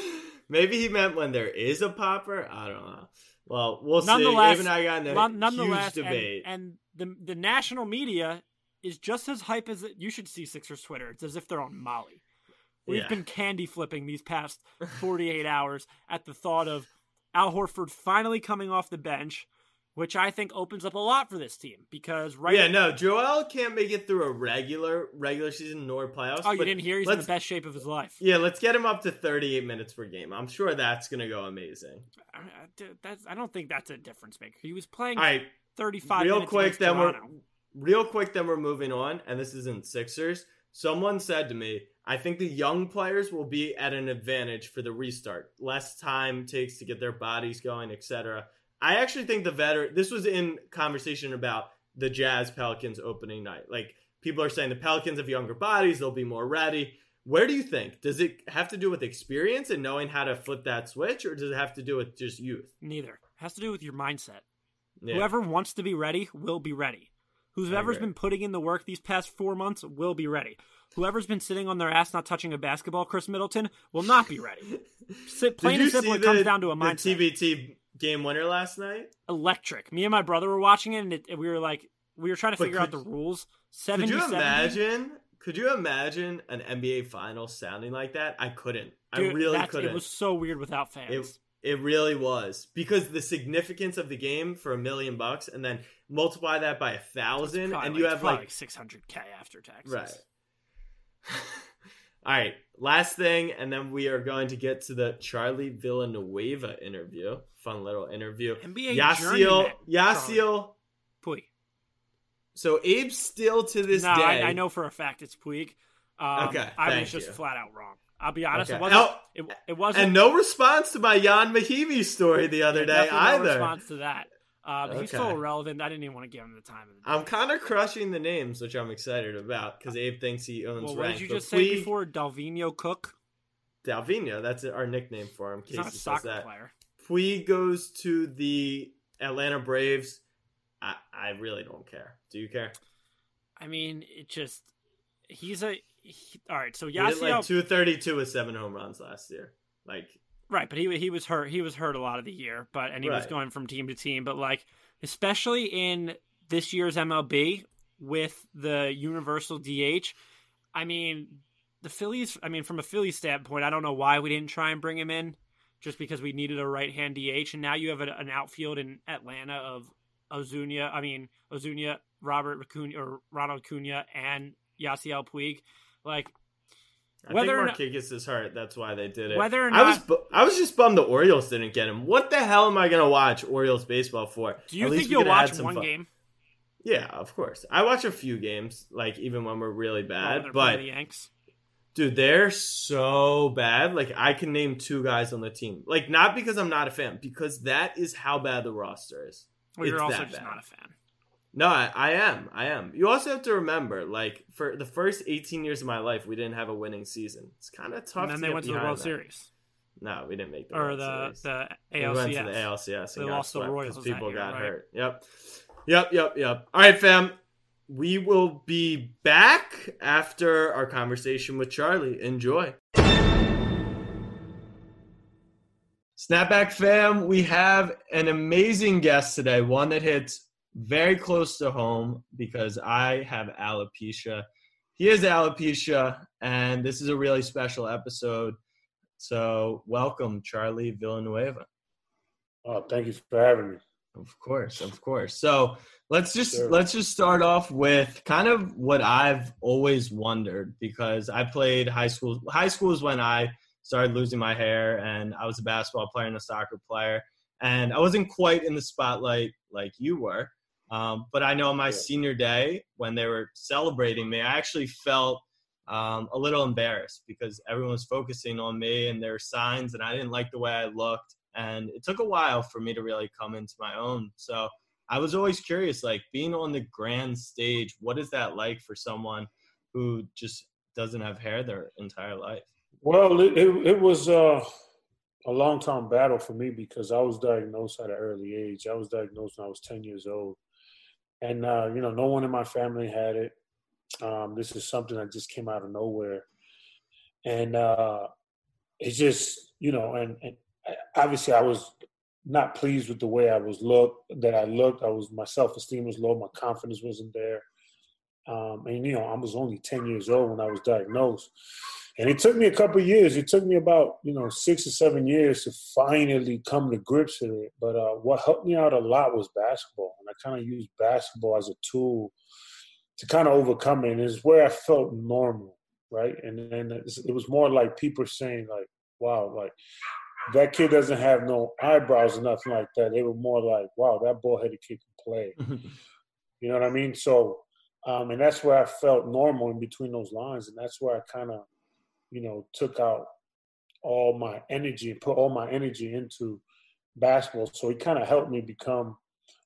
[LAUGHS] Maybe he meant when there is a popper. I don't know. Well, we'll see. nonetheless, Abe and I got in a nonetheless, huge and- debate. And, the the national media is just as hype as it. You should see Sixers Twitter. It's as if they're on Molly. We've Yeah. been candy flipping these past [LAUGHS] 48 hours at the thought of Al Horford finally coming off the bench, which I think opens up a lot for this team because right. Yeah, no, Joel can't make it through a regular regular season nor playoffs. Oh, you didn't hear? He's in the best shape of his life. Yeah, let's get him up to 38 minutes per game. I'm sure that's gonna go amazing. I, I- that's, I don't think that's a difference maker. He was playing All right, 35 real minutes quick, then we're real quick, then we're moving on, and this isn't Sixers. Someone said to me, I think the young players will be at an advantage for the restart. Less time takes to get their bodies going, etc. I actually think the veteran. This was in conversation about the Jazz Pelicans opening night. Like people are saying, the Pelicans have younger bodies; they'll be more ready. Where do you think? Does it have to do with experience and knowing how to flip that switch, or does it have to do with just youth? Neither. has to do with your mindset. Yeah. Whoever wants to be ready will be ready. Whoever's been putting in the work these past four months will be ready. Whoever's been sitting on their ass not touching a basketball, Khris Middleton, will not be ready. [LAUGHS] Sit, plain and simple, it comes the- down to a the mindset. TBT game winner last night. Electric. Me and my brother were watching it, and it, we were like, we were trying to But figure out the could- rules. Could you imagine? Could you imagine an NBA final sounding like that? I couldn't. I really couldn't. It was so weird without fans. It, it really was because the significance of the game for a million bucks, and then multiply that by a thousand, and you like- have like 600k after taxes. right. [LAUGHS] All right, last thing, and then we are going to get to the Charlie Villanueva interview. Fun little interview. NBA Yasiel, Yasiel. Puig. So Abe still to this no, day. I, I know for a fact it's Puig. Um, Okay, I was just you. flat out wrong. I'll be honest, Okay. it wasn't. Oh, it, it wasn't. And no response to my Jan Mahivi story the other day definitely no either. response to that. Uh, but he's Okay. so irrelevant. I didn't even want to give him the time of the day. I'm kind of crushing the names, which I'm excited about because Abe thinks he owns well, what rank. did you just say Pui- before? Dalvino Cook. Dalvino, that's our nickname for him. He's not a Casey says soccer that. player. Pui goes to the Atlanta Braves. I, I really don't care. Do you care? I mean, it just he's a he, all right. So Yasiel, like 232 with seven home runs last year. Like, right? But he he was hurt. He was hurt a lot of the year, but and he was going from team to team. But like, especially in this year's MLB with the universal DH, I mean, the Phillies. I mean, from a Phillies standpoint, I don't know why we didn't try and bring him in, just because we needed a right hand DH, and now you have a, an outfield in Atlanta of Ozuna. I mean, Ozuna, Robert Acuna, or Ronald Acuna, and Yasiel Puig. Like, I Whether think Markakis is hurt. That's why they did it. Whether or not, I was, bu- I was just bummed the Orioles didn't get him. What the hell am I gonna watch Orioles baseball for? do you At think you'll watch one fun. game? Yeah, of course. I watch a few games, like even when we're really Oh, bad. they're but the Yanks. dude, they're so bad. Like I can name two guys on the team. Like not because I'm not a fan, because that is how bad the roster is. Well, you're also just bad. not a fan. No, I, I am. I am. You also have to remember, like for the first 18 years of my life, we didn't have a winning season. It's kind of tough. And then to they went to the World that. Series No, we didn't make the or World the Series. the We went to the ALCS They and lost the Royals people year, got right? hurt. Yep, yep, yep, yep. All right, fam. We will be back after our conversation with Charlie. Enjoy. Snapback fam, we have an amazing guest today, one that hits very close to home because I have alopecia. He has alopecia, and this is a really special episode. So, welcome, Charlie Villanueva. Oh, thank you for having me. Of course, of course. So let's just Sure. let's just start off with kind of what I've always wondered because I played high school. High school is when I started losing my hair, and I was a basketball player and a soccer player, and I wasn't quite in the spotlight like you were. Um, but I know on my senior day when they were celebrating me, I actually felt um, a little embarrassed because everyone was focusing on me and were signs, and I didn't like the way I looked and it took a while for me to really come into my own so i was always curious like being on the grand stage what is that like for someone who just doesn't have hair their entire life Well, it, it, it was uh, a long time battle for me because I was diagnosed at an early age. I was diagnosed when I was 10 years old. And, uh, you know, no one in my family had it. Um, this is something that just came out of nowhere. And uh, it's just, you know, and, and obviously I was not pleased with the way I was looked, that I looked. I was, my self-esteem was low. My confidence wasn't there. Um, and, you know, I was only 10 years old when I was diagnosed. And it took me a couple of years. It took me about, you know, six or seven years to finally come to grips with it. But uh, what helped me out a lot was basketball. And I kind of used basketball as a tool to kind of overcome it. And it's where I felt normal, right? And then it was more like people saying, like, wow, like, that kid doesn't have no eyebrows or nothing like that. They were more like, wow, that ball-headed kid can play. [LAUGHS] You know what I mean? So, um, and that's where I felt normal in between those lines, and that's where I kind of, you know, took out all my energy and put all my energy into basketball. So he kind of helped me become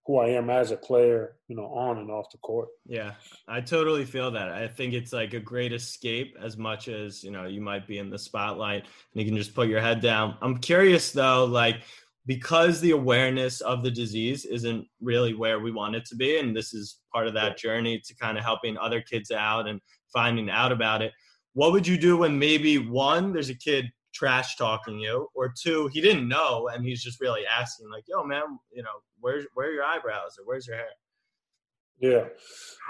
who I am as a player, you know, on and off the court. yeah i totally feel that i think it's like a great escape as much as you know you might be in the spotlight and you can just put your head down i'm curious though like because the awareness of the disease isn't really where we want it to be and this is part of that journey to kind of helping other kids out and finding out about it what would you do when maybe one there's a kid trash talking you or two he didn't know and he's just really asking like yo man you know where's where are your eyebrows or where's your hair Yeah.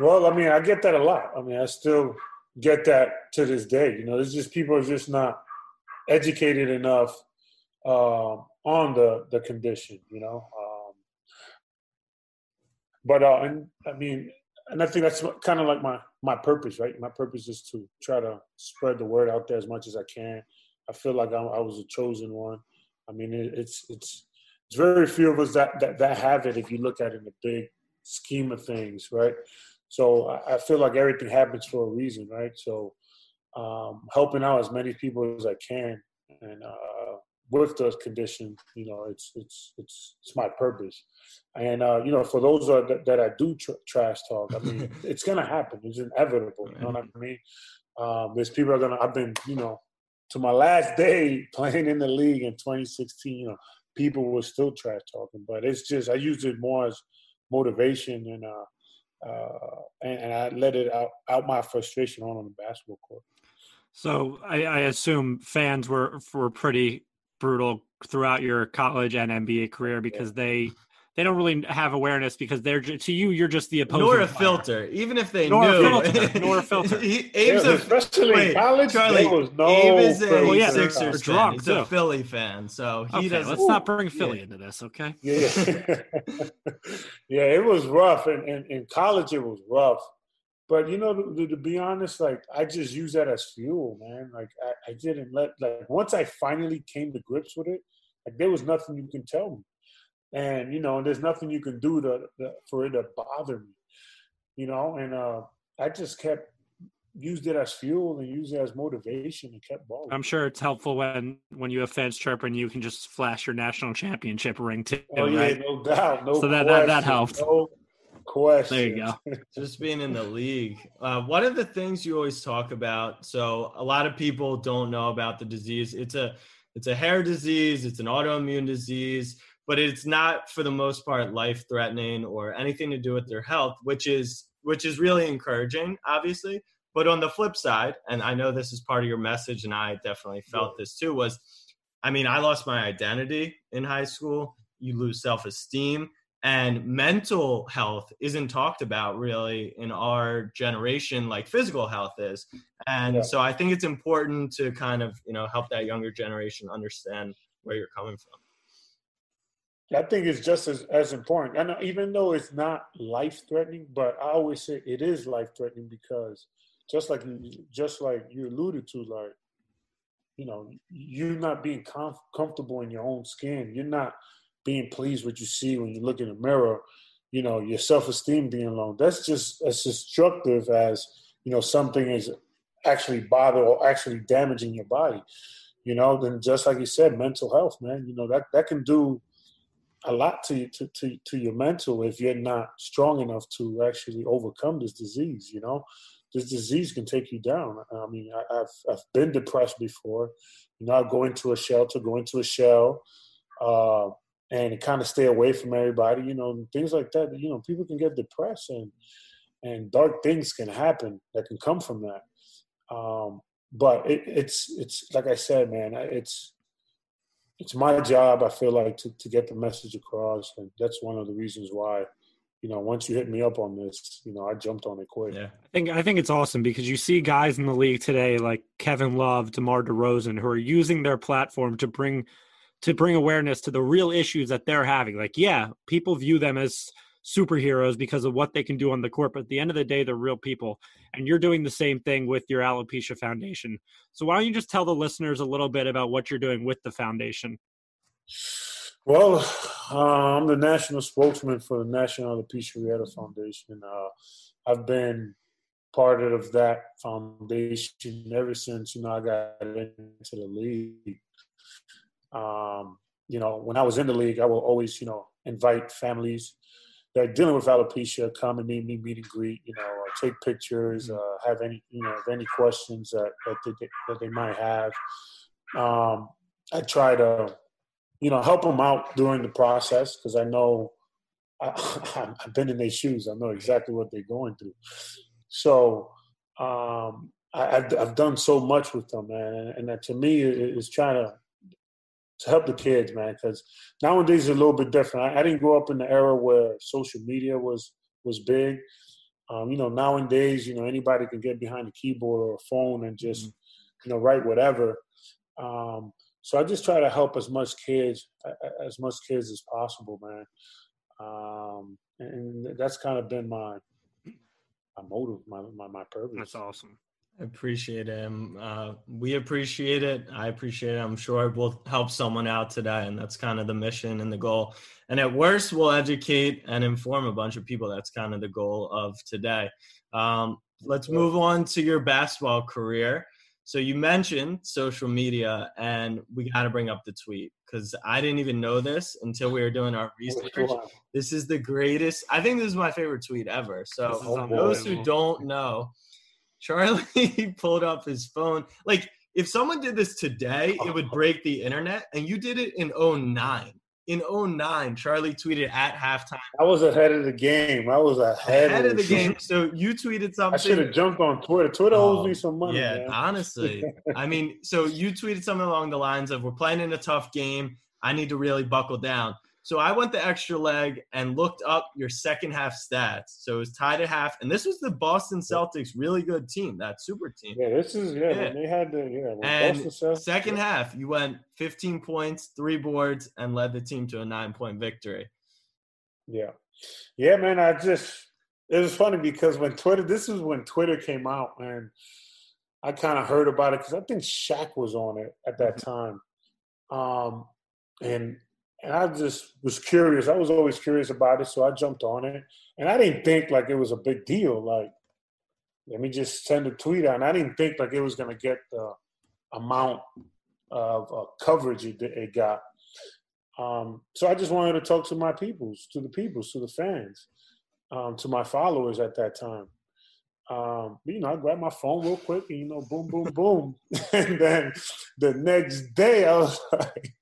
Well, I mean, I get that a lot. I mean, I still get that to this day. You know, it's just people are just not educated enough um, on the the condition. You know, um, but uh, and I mean, and I think that's kind of like my my purpose, right? My purpose is to try to spread the word out there as much as I can. I feel like I, I was a chosen one. I mean, it, it's it's it's very few of us that, that that have it. If you look at it in the big scheme of things, right? So I, I feel like everything happens for a reason, right? So um, helping out as many people as I can, and uh, with the condition, you know, it's it's it's it's my purpose. And uh, you know, for those that, that I do tr- trash talk, I mean, [LAUGHS] it's gonna happen. It's inevitable. You know what I mean? Um, there's people are gonna. I've been, you know, to my last day [LAUGHS] playing in the league in 2016. You know, people were still trash talking, but it's just I used it more as motivation and uh, uh, and, and I let it out out my frustration on on the basketball court. So I, I assume fans were were pretty brutal throughout your college and NBA career because they they don't really have awareness because they're to you you're just the opposing nor a player. filter even if they Nor a knew filter, [LAUGHS] nor a filter. he, Yeah, a, especially wait, college, Charlie, there was no Abe is a. Well, yeah, Sixers fan. drunk, He's too. a Philly fan, so he Okay, doesn't. let's not bring Philly into this, okay? Yeah, [LAUGHS] yeah, it was rough, and, and in college it was rough. But you know, to, to be honest, like I just use that as fuel, man. Like I, I didn't let like once I finally came to grips with it, like there was nothing you can tell me, and you know, there's nothing you can do to, to for it to bother me, you know. And uh, I just kept used it as fuel and used it as motivation and kept balling. I'm sure it's helpful when when you have fans chirping you can just flash your national championship ring too, oh yeah, right? no doubt, no. So that- that- that helped. No question. There you go. [LAUGHS] just being in the league. Uh, one of the things you always talk about. So a lot of people don't know about the disease. It's a it's a hair disease. It's an autoimmune disease, but it's not for the most part life threatening or anything to do with their health, which is which is really encouraging, obviously. But on the flip side, and I know this is part of your message, and I definitely felt this too, was I mean, I lost my identity in high school. You lose self esteem and mental health isn't talked about really in our generation like physical health is and Yeah. so i think it's important to kind of you know help that younger generation understand where you're coming from I think it's just as, as important. Know, even though it's not life threatening, but I always say it is life threatening because just like you- just like you alluded to, like you know, you're not being comf- comfortable in your own skin, you're not being pleased with what you see when you look in the mirror. You know, your self esteem being low. That's just as destructive as you know something is actually bother or actually damaging your body. You know, then just like you said, mental health, man. You know that that can do a lot to, to to to your mental if you're not strong enough to actually overcome this disease. You know, this disease can take you down. I mean, I, I've I've been depressed before. You know, I go into a shelter, go into a shell, uh, and kind of stay away from everybody. You know, things like that. You know, people can get depressed and and dark things can happen that can come from that. Um, but it, it's it's like I said, man. It's it's my job. I feel like to to get the message across, and that's one of the reasons why. You know, once you hit me up on this, you know, I jumped on it quick. yeah I think I think it's awesome because you see guys in the league today like Kevin Love, DeMar DeRozan, who are using their platform to bring to bring awareness to the real issues that they're having. Like, yeah, people view them as superheroes because of what they can do on the court, but at the end of the day, they're real people. And you're doing the same thing with your Alopecia Foundation. So why don't you just tell the listeners a little bit about what you're doing with the foundation? Well, uh, I'm the national spokesman for the National Alopecia Areata Foundation. Uh, I've been part of that foundation ever since you know I got into the league. Um, you know, when I was in the league, I will always you know invite families that are dealing with alopecia come and meet me, meet and greet. You know, uh, take pictures, uh, have any you know have any questions that that they, that they might have. Um, I try to you know, help them out during the process because I know I, [LAUGHS] I've been in their shoes. I know exactly what they're going through. So um, I, I've, I've done so much with them, man, and, and that to me is trying to to help the kids, man. Because nowadays is a little bit different. I, I, didn't grow up in the era where social media was was big. Um, you know, nowadays, you know, anybody can get behind a keyboard or a phone and just, you know, write whatever. Um, so I just try to help as much kids as much kids as possible, man. Um, and that's kind of been my my motive, my my, my purpose. That's awesome. I appreciate it. Um, uh, we appreciate it. I appreciate it. I'm sure we'll help someone out today, and that's kind of the mission and the goal. And at worst, we'll educate and inform a bunch of people. That's kind of the goal of today. Um, let's move on to your basketball career. So you mentioned social media, and we got to bring up the tweet because I didn't even know this until we were doing our [LAUGHS] research. This is the greatest. I think this is my favorite tweet ever. So those who don't know, Charlie [LAUGHS] pulled up his phone. Like if someone did this today, it would [LAUGHS] break the internet, and you did it in 09 in 09, Charlie tweeted at halftime. I was ahead of the game. I was ahead, ahead of the game. So you tweeted something. I should have jumped on Twitter. Twitter oh, owes me oh, some money. Yeah, man. honestly. I mean, so you tweeted something along the lines of, "We're playing in a tough game. I need to really buckle down." So I went the extra leg and looked up your second half stats. So it was tied at half, and this was the Boston Celtics really good team, that super team. Yeah, this is yeah. yeah. They had the yeah. And Celtics, second yeah. half, you went 15 points, three boards, and led the team to a nine point victory. Yeah, yeah, man. I just it was funny because when Twitter, this is when Twitter came out, and I kind of heard about it because I think Shaq was on it at that mm-hmm. time. Um, and and I just was curious. I was always curious about it, so I jumped on it. And I didn't think like it was a big deal. Like, let me just send a tweet out. And I didn't think like it was going to get the amount of uh, coverage it, it got. Um, so I just wanted to talk to my peoples, to the peoples, to the fans, um, to my followers at that time. Um, you know, I grabbed my phone real quick and, you know, boom, boom, boom. [LAUGHS] and then the next day I was [LAUGHS] like,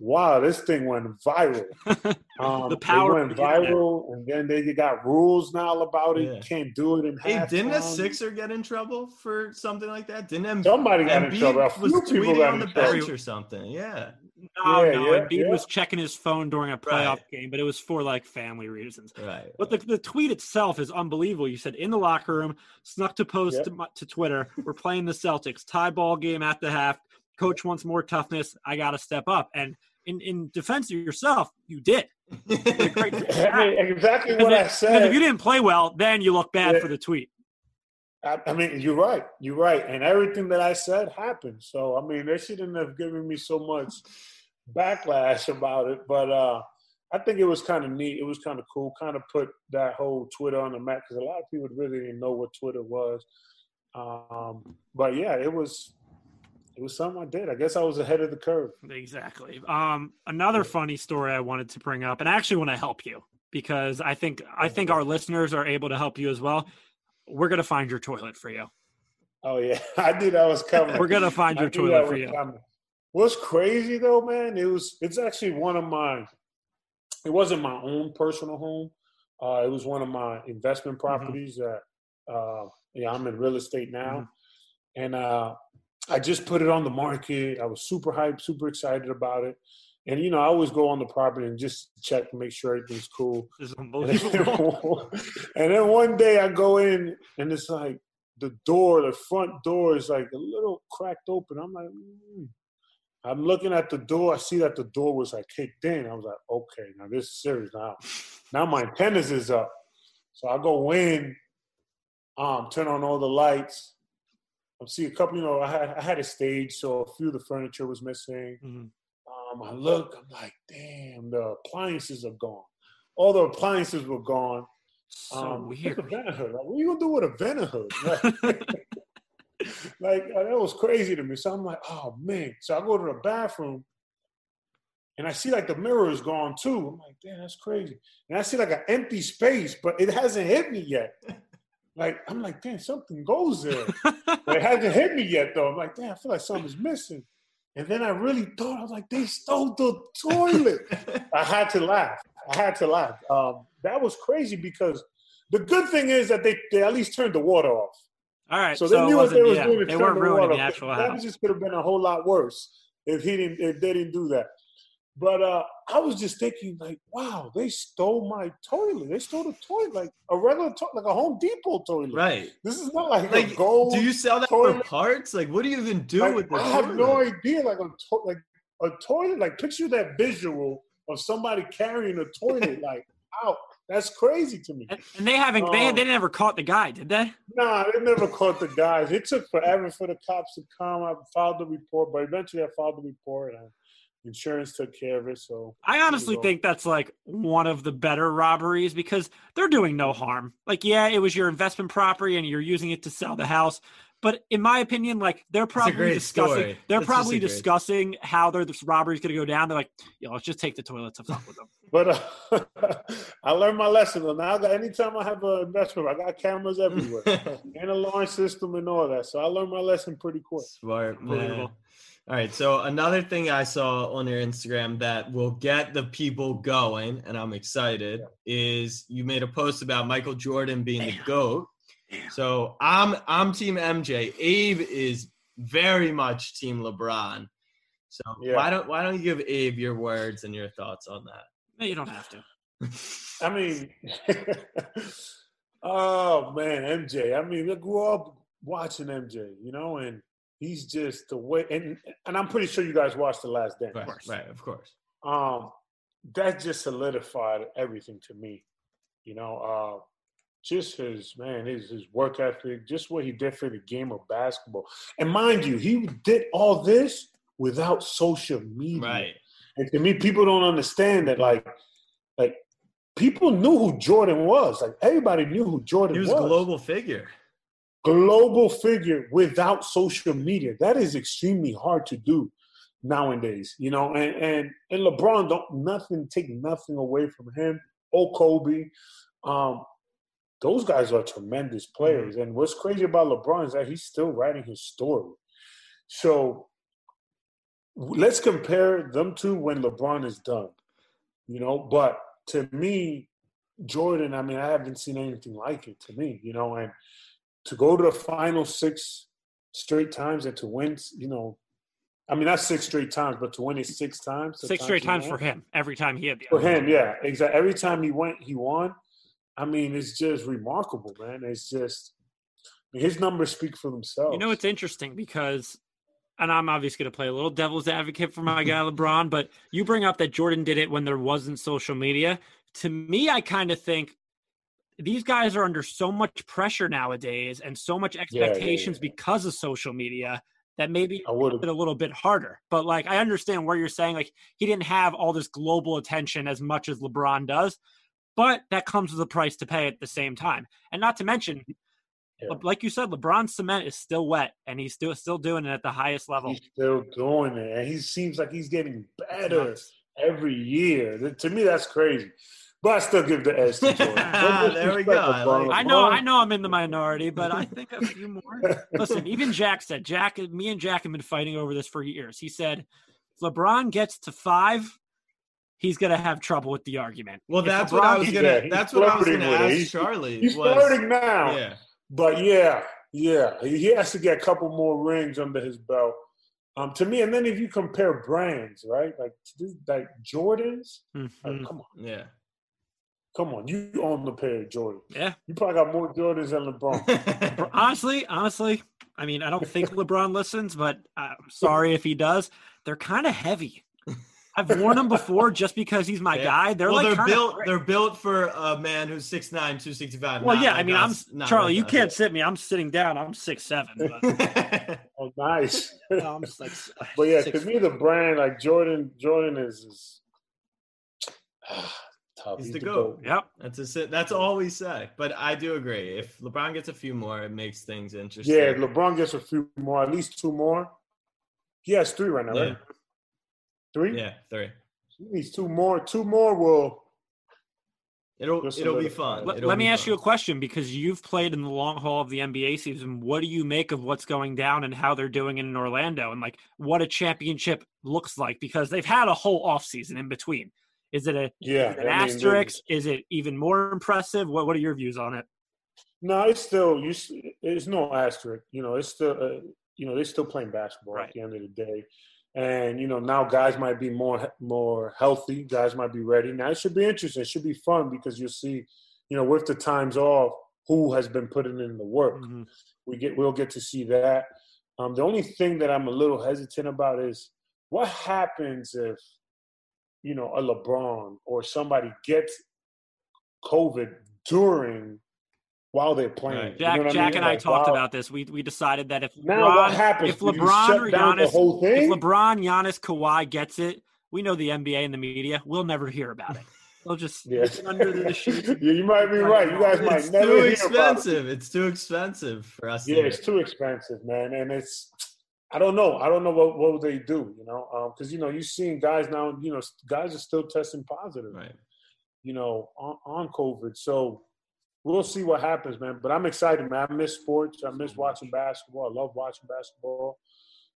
wow, this thing went viral. [LAUGHS] Um, the power went viral, and then they got rules now about it. Yeah. You can't do it in Hey, didn't a Sixer get in trouble for something like that? Didn't M- somebody got Embiid in trouble? A was tweeting on the bench or something. Yeah. No, yeah, no. Yeah, Embiid yeah. was checking his phone during a playoff right. game, but it was for like family reasons. Right. But the, the tweet itself is unbelievable. You said in the locker room, snuck to post yep. to, to Twitter, we're playing the Celtics, tie ball game at the half. Coach wants more toughness. I got to step up. And in, in defense of yourself, you did. [LAUGHS] I mean, exactly what I said. If you didn't play well, then you look bad yeah. for the tweet. I, I, mean, you're right. You're right. And everything that I said happened. So, I mean, they shouldn't have given me so much backlash about it. But uh, I think it was kind of neat. It was kind of cool. Kind of put that whole Twitter on the map because a lot of people really didn't know what Twitter was. Um, but yeah, it was it was something I did. I guess I was ahead of the curve. Exactly. Um, another funny story I wanted to bring up, and I actually want to help you because I think I think our listeners are able to help you as well. We're gonna find your toilet for you. Oh yeah, [LAUGHS] I knew that was coming. We're gonna find your toilet for you. Coming. What's crazy though, man? It was. It's actually one of my. It wasn't my own personal home. Uh, it was one of my investment mm-hmm. properties mm-hmm. that. Uh, yeah, I'm in real estate now, mm-hmm. and uh, I just put it on the market. I was super hyped, super excited about it. And you know, I always go on the property and just check to make sure everything's cool. [LAUGHS] And then, one day I go in and it's like the door, the front door is like a little cracked open. I'm like, mm. I'm looking at the door. I see that the door was like kicked in. I was like, okay, now this is serious. Now, now my antennas is up. So I go in, um, turn on all the lights, see a couple. You know, I had I had a stage, so a few of the furniture was missing. Mm-hmm. Um, I look, I'm like, damn, the appliances are gone. All the appliances were gone. So um, weird. Like, what are you gonna do with a vent hood? [LAUGHS] [LAUGHS] like uh, that was crazy to me. So I'm like, oh man. So I go to the bathroom and I see like the mirror is gone too. I'm like, damn, that's crazy. And I see like an empty space, but it hasn't hit me yet. [LAUGHS] Like I'm like, damn, something goes there. [LAUGHS] it hasn't hit me yet though. I'm like, damn, I feel like something's missing. And then I really thought I was like, they stole the toilet. I had to laugh. I had to laugh. Um, that was crazy because the good thing is that they, they at least turned the water off. All right. So they so knew what they was yeah, doing. They weren't ruining the actual house. That just could have been a whole lot worse if he didn't if they didn't do that. But uh, I was just thinking, like, wow, they stole my toilet. They stole the toilet, like a regular, toilet, like a Home Depot toilet. Right. This is not like, like a gold. Do you sell that toilet. for parts? Like, what do you even do like, with this? I have no idea. Like a to- like a toilet. Like picture that visual of somebody carrying a toilet [LAUGHS] like out. That's crazy to me. And, and they haven't. Um, they they never caught the guy, did they? Nah, they never caught the guys. It took forever for the cops to come. I filed the report, but eventually I filed the report. And insurance took care of it. So I honestly think that's like one of the better robberies because they're doing no harm. Like, yeah, it was your investment property and you're using it to sell the house, But in my opinion, like they're probably discussing, story. they're That's probably discussing how their this robbery is going to go down. They're like, yo, let's just take the toilets and fuck with them. [LAUGHS] But uh, [LAUGHS] I learned my lesson. though. Now, I got, anytime I have an investment, I got cameras everywhere [LAUGHS] and a alarm system and all that. So I learned my lesson pretty quick. Smart man. Unbelievable. All right. So another thing I saw on your Instagram that will get the people going, and I'm excited, is you made a post about Michael Jordan being the GOAT. So I'm I'm team MJ. Abe is very much team LeBron. So Yeah. why don't why don't you give Abe your words and your thoughts on that? No, you don't have to. [LAUGHS] I mean, [LAUGHS] oh man, MJ. I mean, I grew up watching MJ, you know, and he's just the way. And and I'm pretty sure you guys watched The Last Dance. Right, right, of course. Um, that just solidified everything to me. You know, uh, just his man, his his work ethic, just what he did for the game of basketball. And mind you, he did all this without social media. Right. And to me, people don't understand that. Like, like people knew who Jordan was. Like everybody knew who Jordan was. He was was. a global figure. Global figure without social media. That is extremely hard to do nowadays. You know, and and and LeBron don't nothing take nothing away from him. Or Kobe. Um, those guys are tremendous players. And what's crazy about LeBron is that he's still writing his story. So let's compare them to when LeBron is done. You know, but to me, Jordan, I mean, I haven't seen anything like it to me, you know, and to go to the final six straight times and to win, you know, I mean, not six straight times, but to win it six times. Six straight times won. for him. Every time he had the For him, yeah, exactly. Every time he went, he won. I mean, it's just remarkable, man. It's just his numbers speak for themselves. You know, it's interesting because, and I'm obviously going to play a little devil's advocate for my guy [LAUGHS] LeBron, but you bring up that Jordan did it when there wasn't social media. To me, I kind of think these guys are under so much pressure nowadays and so much yeah, expectations yeah. because of social media that maybe I would have. it a little bit harder. But like, I understand where you're saying like he didn't have all this global attention as much as LeBron does, but that comes with a price to pay at the same time. And not to mention, Yeah. Like you said, LeBron's cement is still wet, and he's still still doing it at the highest level. He's still doing it, and he seems like he's getting better every year. To me, that's crazy. But I still give the edge to Jordan. [LAUGHS] There we go. I like I know, I know, I'm in the minority, but I think a few more. [LAUGHS] Listen, even Jack said, Jack, me and Jack have been fighting over this for years. He said, if LeBron gets to five, he's gonna have trouble with the argument. Well, If that's what I was gonna. Yeah, that's what I was gonna ask He's- Charlie. He's was, flirting now. Yeah. But yeah, yeah, he he has to get a couple more rings under his belt. Um, to me, and then if you compare brands, right, like like Jordans, like, Mhm. come on, Yeah. Come on, you own the pair of Jordans. Yeah. You probably got more Jordans than LeBron. [LAUGHS] Honestly, honestly, I mean, I don't think LeBron listens, but I'm sorry if he does. They're kind of heavy. I've worn them before just because he's my Yeah. guy. They're well, like they're built. great. They're built for a man who's 6'9", 265. Well, not yeah, I like mean, I'm Charlie. like You us. can't sit me. I'm sitting down. I'm six seven. But, [LAUGHS] oh, nice. [LAUGHS] no, I'm just like. But yeah, to me, the brand like Jordan, Jordan is, is [SIGHS] tough. He's the GOAT. Yep. That's a, That's all we say. But I do agree. If LeBron gets a few more, it makes things interesting. Yeah, LeBron gets a few more, at least two more. He has three right now, Yeah. right? Three. Yeah, three. He needs two more. Two more will. It'll Just it'll be fun. it. Let, It'll let me be ask you a question because you've played in the long haul of the NBA season. What do you make of what's going down and how they're doing it in Orlando and like what a championship looks like? Because they've had a whole offseason in between. Is it a Yeah, it an I mean, asterisk? Is it even more impressive? What What are your views on it? No, it's still you. It's no asterisk. You know, it's still. Uh, you know, they're still playing basketball Right. at the end of the day, and you know now guys might be more more healthy. Guys might be ready. Now it should be interesting. It should be fun because you'll see, you know, with the times off, who has been putting in the work. Mhm. We get we'll get to see that. Um, the only thing that I'm a little hesitant about is what happens if you know a LeBron or somebody gets COVID during while they're playing. Right. You Jack know what Jack mean? and I talked while- about this. We we decided that if Now what LeBron, happens? if LeBron shut or down the Giannis, whole if? LeBron, Giannis, Kawhi gets it, we know the NBA and the media We'll never hear about it. They'll just Yeah. under the [LAUGHS] sheet. Yeah, you might be right. You guys might It's never too hear about it. expensive. It's too expensive for us. to Yeah, it's too expensive, man, and it's. I don't know. I don't know what what they do. You know, um, because you know you're seeing guys now. You know, guys are still testing positive. Right. You know, on, on COVID. So we'll see what happens, man. But I'm excited, man. I miss sports. I miss watching basketball. I love watching basketball.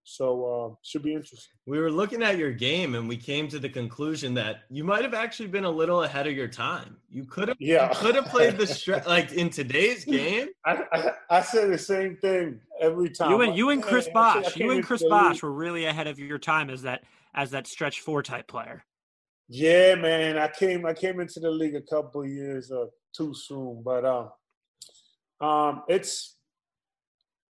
So uh, should be interesting. We were looking at your game and we came to the conclusion that you might have actually been a little ahead of your time. You could have Yeah. you could have played the stretch [LAUGHS] like in today's game. I, I I say the same thing every time. You and you and Chris Hey, I said, I Bosh, you and Chris into the league- Bosh were really ahead of your time as that as that stretch four type player. Yeah, man. I came I came into the league a couple of years uh, too soon, but um, um, it's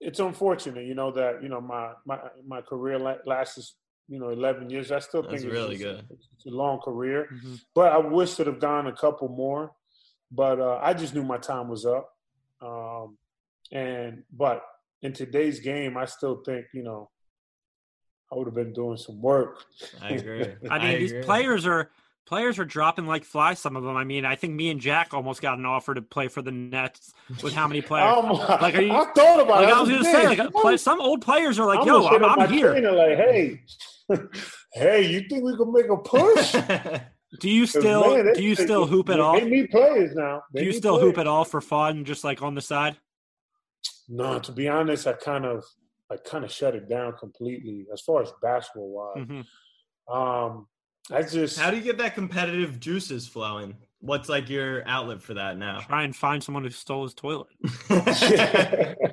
it's unfortunate, you know, that you know my my my career la- lasts you know eleven years. I still That's think really it's, good. It's a long career, Mhm. but I wish to have gone a couple more. But uh, I just knew my time was up, um, and but in today's game, I still think you know I would have been doing some work. I agree. [LAUGHS] I mean, these agree. players are players are dropping like flies. Some of them. I mean, I think me and Jack almost got an offer to play for the Nets with how many [LAUGHS] players. Oh my- Like, are you- I thought about like it. I was gonna say, like play, some old players are like, I'm "Yo, I'm, I'm here." like, hey, [LAUGHS] hey, you think we can make a push? [LAUGHS] Do you still man, they- do you still hoop at all? They need players now. They Do you still players. hoop at all for fun, just like on the side? No, to be honest, I kind of, I kind of shut it down completely as far as basketball wise. Mhm. Um, I just How do you get that competitive juices flowing? What's like your outlet for that now? Try and find someone who stole his toilet. [LAUGHS] [LAUGHS]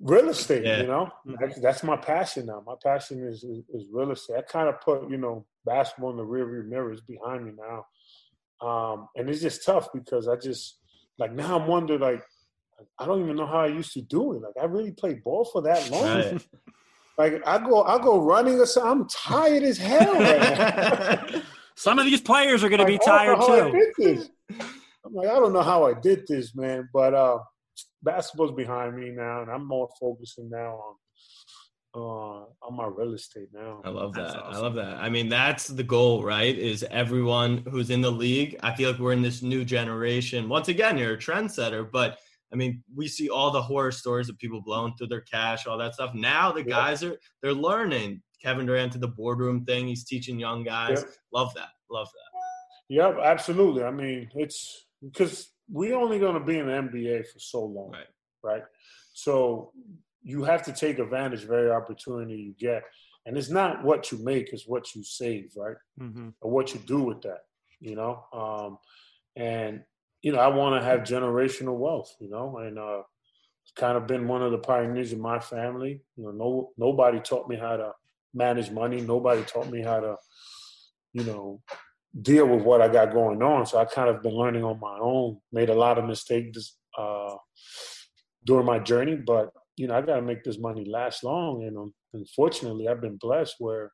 real estate. Yeah. You know, Mhm. that's, that's my passion now. My passion is, is is real estate. I kind of put you know basketball in the rearview mirror is behind me now, um, and it's just tough because I just like now I'm wondering like I don't even know how I used to do it. Like I really played ball for that long. Right. [LAUGHS] Like I go I go running or something. I'm tired as hell right now. [LAUGHS] Some of these players are going to be tired don't know how I too. I'm like, I don't know how I did this, man. But uh, basketball's behind me now, and I'm more focusing now on uh, on my real estate now. I love That's that. I love that. I mean, that's the goal, right? Is everyone who's in the league. I feel like we're in this new generation. Once again, you're a trendsetter, but I mean, we see all the horror stories of people blowing through their cash, all that stuff. Now the Yeah. guys are they're learning. Kevin Durant to the boardroom thing. He's teaching young guys. Yeah. Love that. Love that. Yep, absolutely. I mean, it's because we're only going to be in the NBA for so long, Right. right? So you have to take advantage of every opportunity you get, and it's not what you make; it's what you save, right? Mhm. or what you do with that, you know. Um, and you know, I want to have generational wealth, you know, and uh, kind of been one of the pioneers in my family. You know, no nobody taught me how to manage money. Nobody taught me how to, you know, deal with what I got going on. So I kind of been learning on my own. Made a lot of mistakes uh, during my journey, but you know, I got to make this money last long. And um, unfortunately, I've been blessed where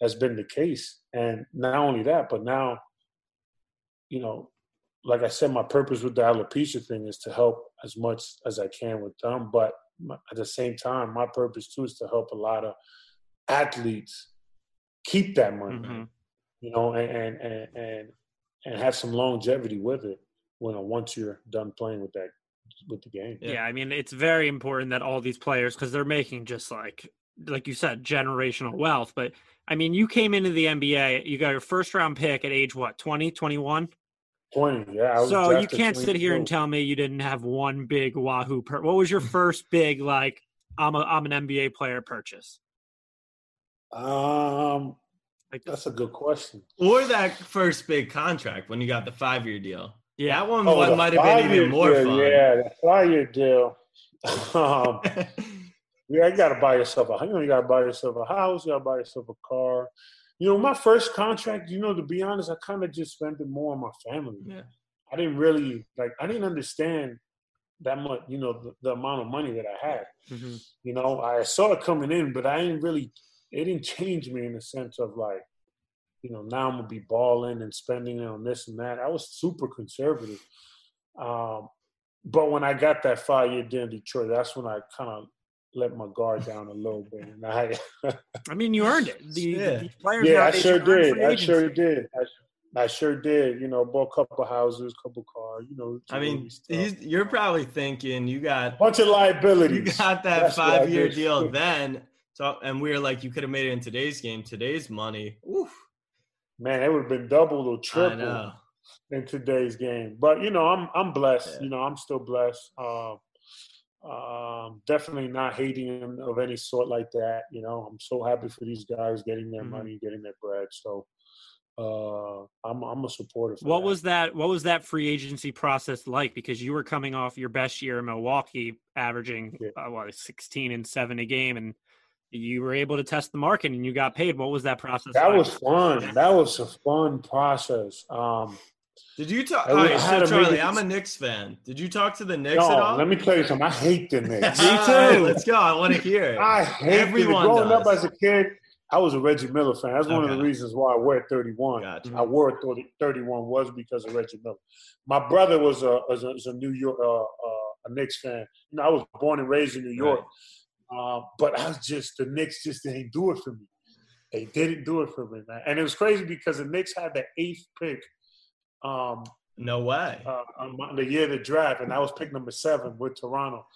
that's been the case. And not only that, but now, you know, like I said, my purpose with the alopecia thing is to help as much as I can with them. But at the same time, my purpose too is to help a lot of athletes keep that money, Mhm. you know, and and and and, and have some longevity with it. When once you're done playing with that with the game. Yeah. Yeah. I mean, it's very important that all these players, because they're making just like, like you said, generational wealth. But I mean, you came into the NBA, you got your first round pick at age what, 20, 21? Twenty, yeah. I was So you can't sit here and tell me you didn't have one big Wahoo. Per- what was your [LAUGHS] first big, like, I'm, a, I'm an NBA player purchase? Um, Like, that's a good question. Or that first big contract when you got the five year deal. yeah. That one Oh, might have been five-year even more deal, fun. Yeah, the five-year deal. [LAUGHS] um, yeah, you got to buy yourself a. You know, you got to buy yourself a house. You got to buy yourself a car. You know, my first contract. You know, to be honest, I kind of just spent it more on my family. Yeah. I didn't really like. I didn't understand that much. You know, the, the amount of money that I had. Mhm. You know, I saw it coming in, but I didn't really. It didn't change me in the sense of like, you know, now I'm gonna be balling and spending it on this and that. I was super conservative. Um, but when I got that five year deal in Detroit, that's when I kind of let my guard down a little bit. And I, I mean, you earned it. The, Yeah. these players yeah, I sure did. I sure did. I, I sure did. You know, bought a couple houses, couple cars. You know, I mean, he's, you're probably thinking you got a bunch of liabilities. You got that five year deal [LAUGHS] then. So, and we were like, you could have made it in today's game. Today's money, oof. man, it would have been double or triple in today's game. But you know, I'm I'm blessed. Yeah. You know, I'm still blessed. Uh, um, definitely not hating of any sort like that. You know, I'm so happy for these guys getting their mm-hmm. money, getting their bread. So uh, I'm I'm a supporter. what that. was that? What was that free agency process like? Because you were coming off your best year in Milwaukee, averaging yeah. uh, what 16 and seven a game, and you were able to test the market and you got paid. What was that process? That like? was fun. That was a fun process. Um, did you talk? All right, so Charlie, I'm a Knicks fan. Did you talk to the Knicks no, at all? Let me tell you something. I hate the Knicks. [LAUGHS] Me too. let's go. I want to hear it. I hate Everyone Growing does. up as a kid, I was a Reggie Miller fan. That's okay. one of the reasons why I wear 31. Gotcha. I wore 30, 31 was because of Reggie Miller. My brother was a, was a, was a New York uh, uh, a Knicks fan. You know, I was born and raised in New York, right. uh, but I was just the Knicks just didn't do it for me. They didn't do it for me, man. And it was crazy because the Knicks had the eighth pick. Um, no way. Uh, the year of the draft, and I was pick number seven with Toronto.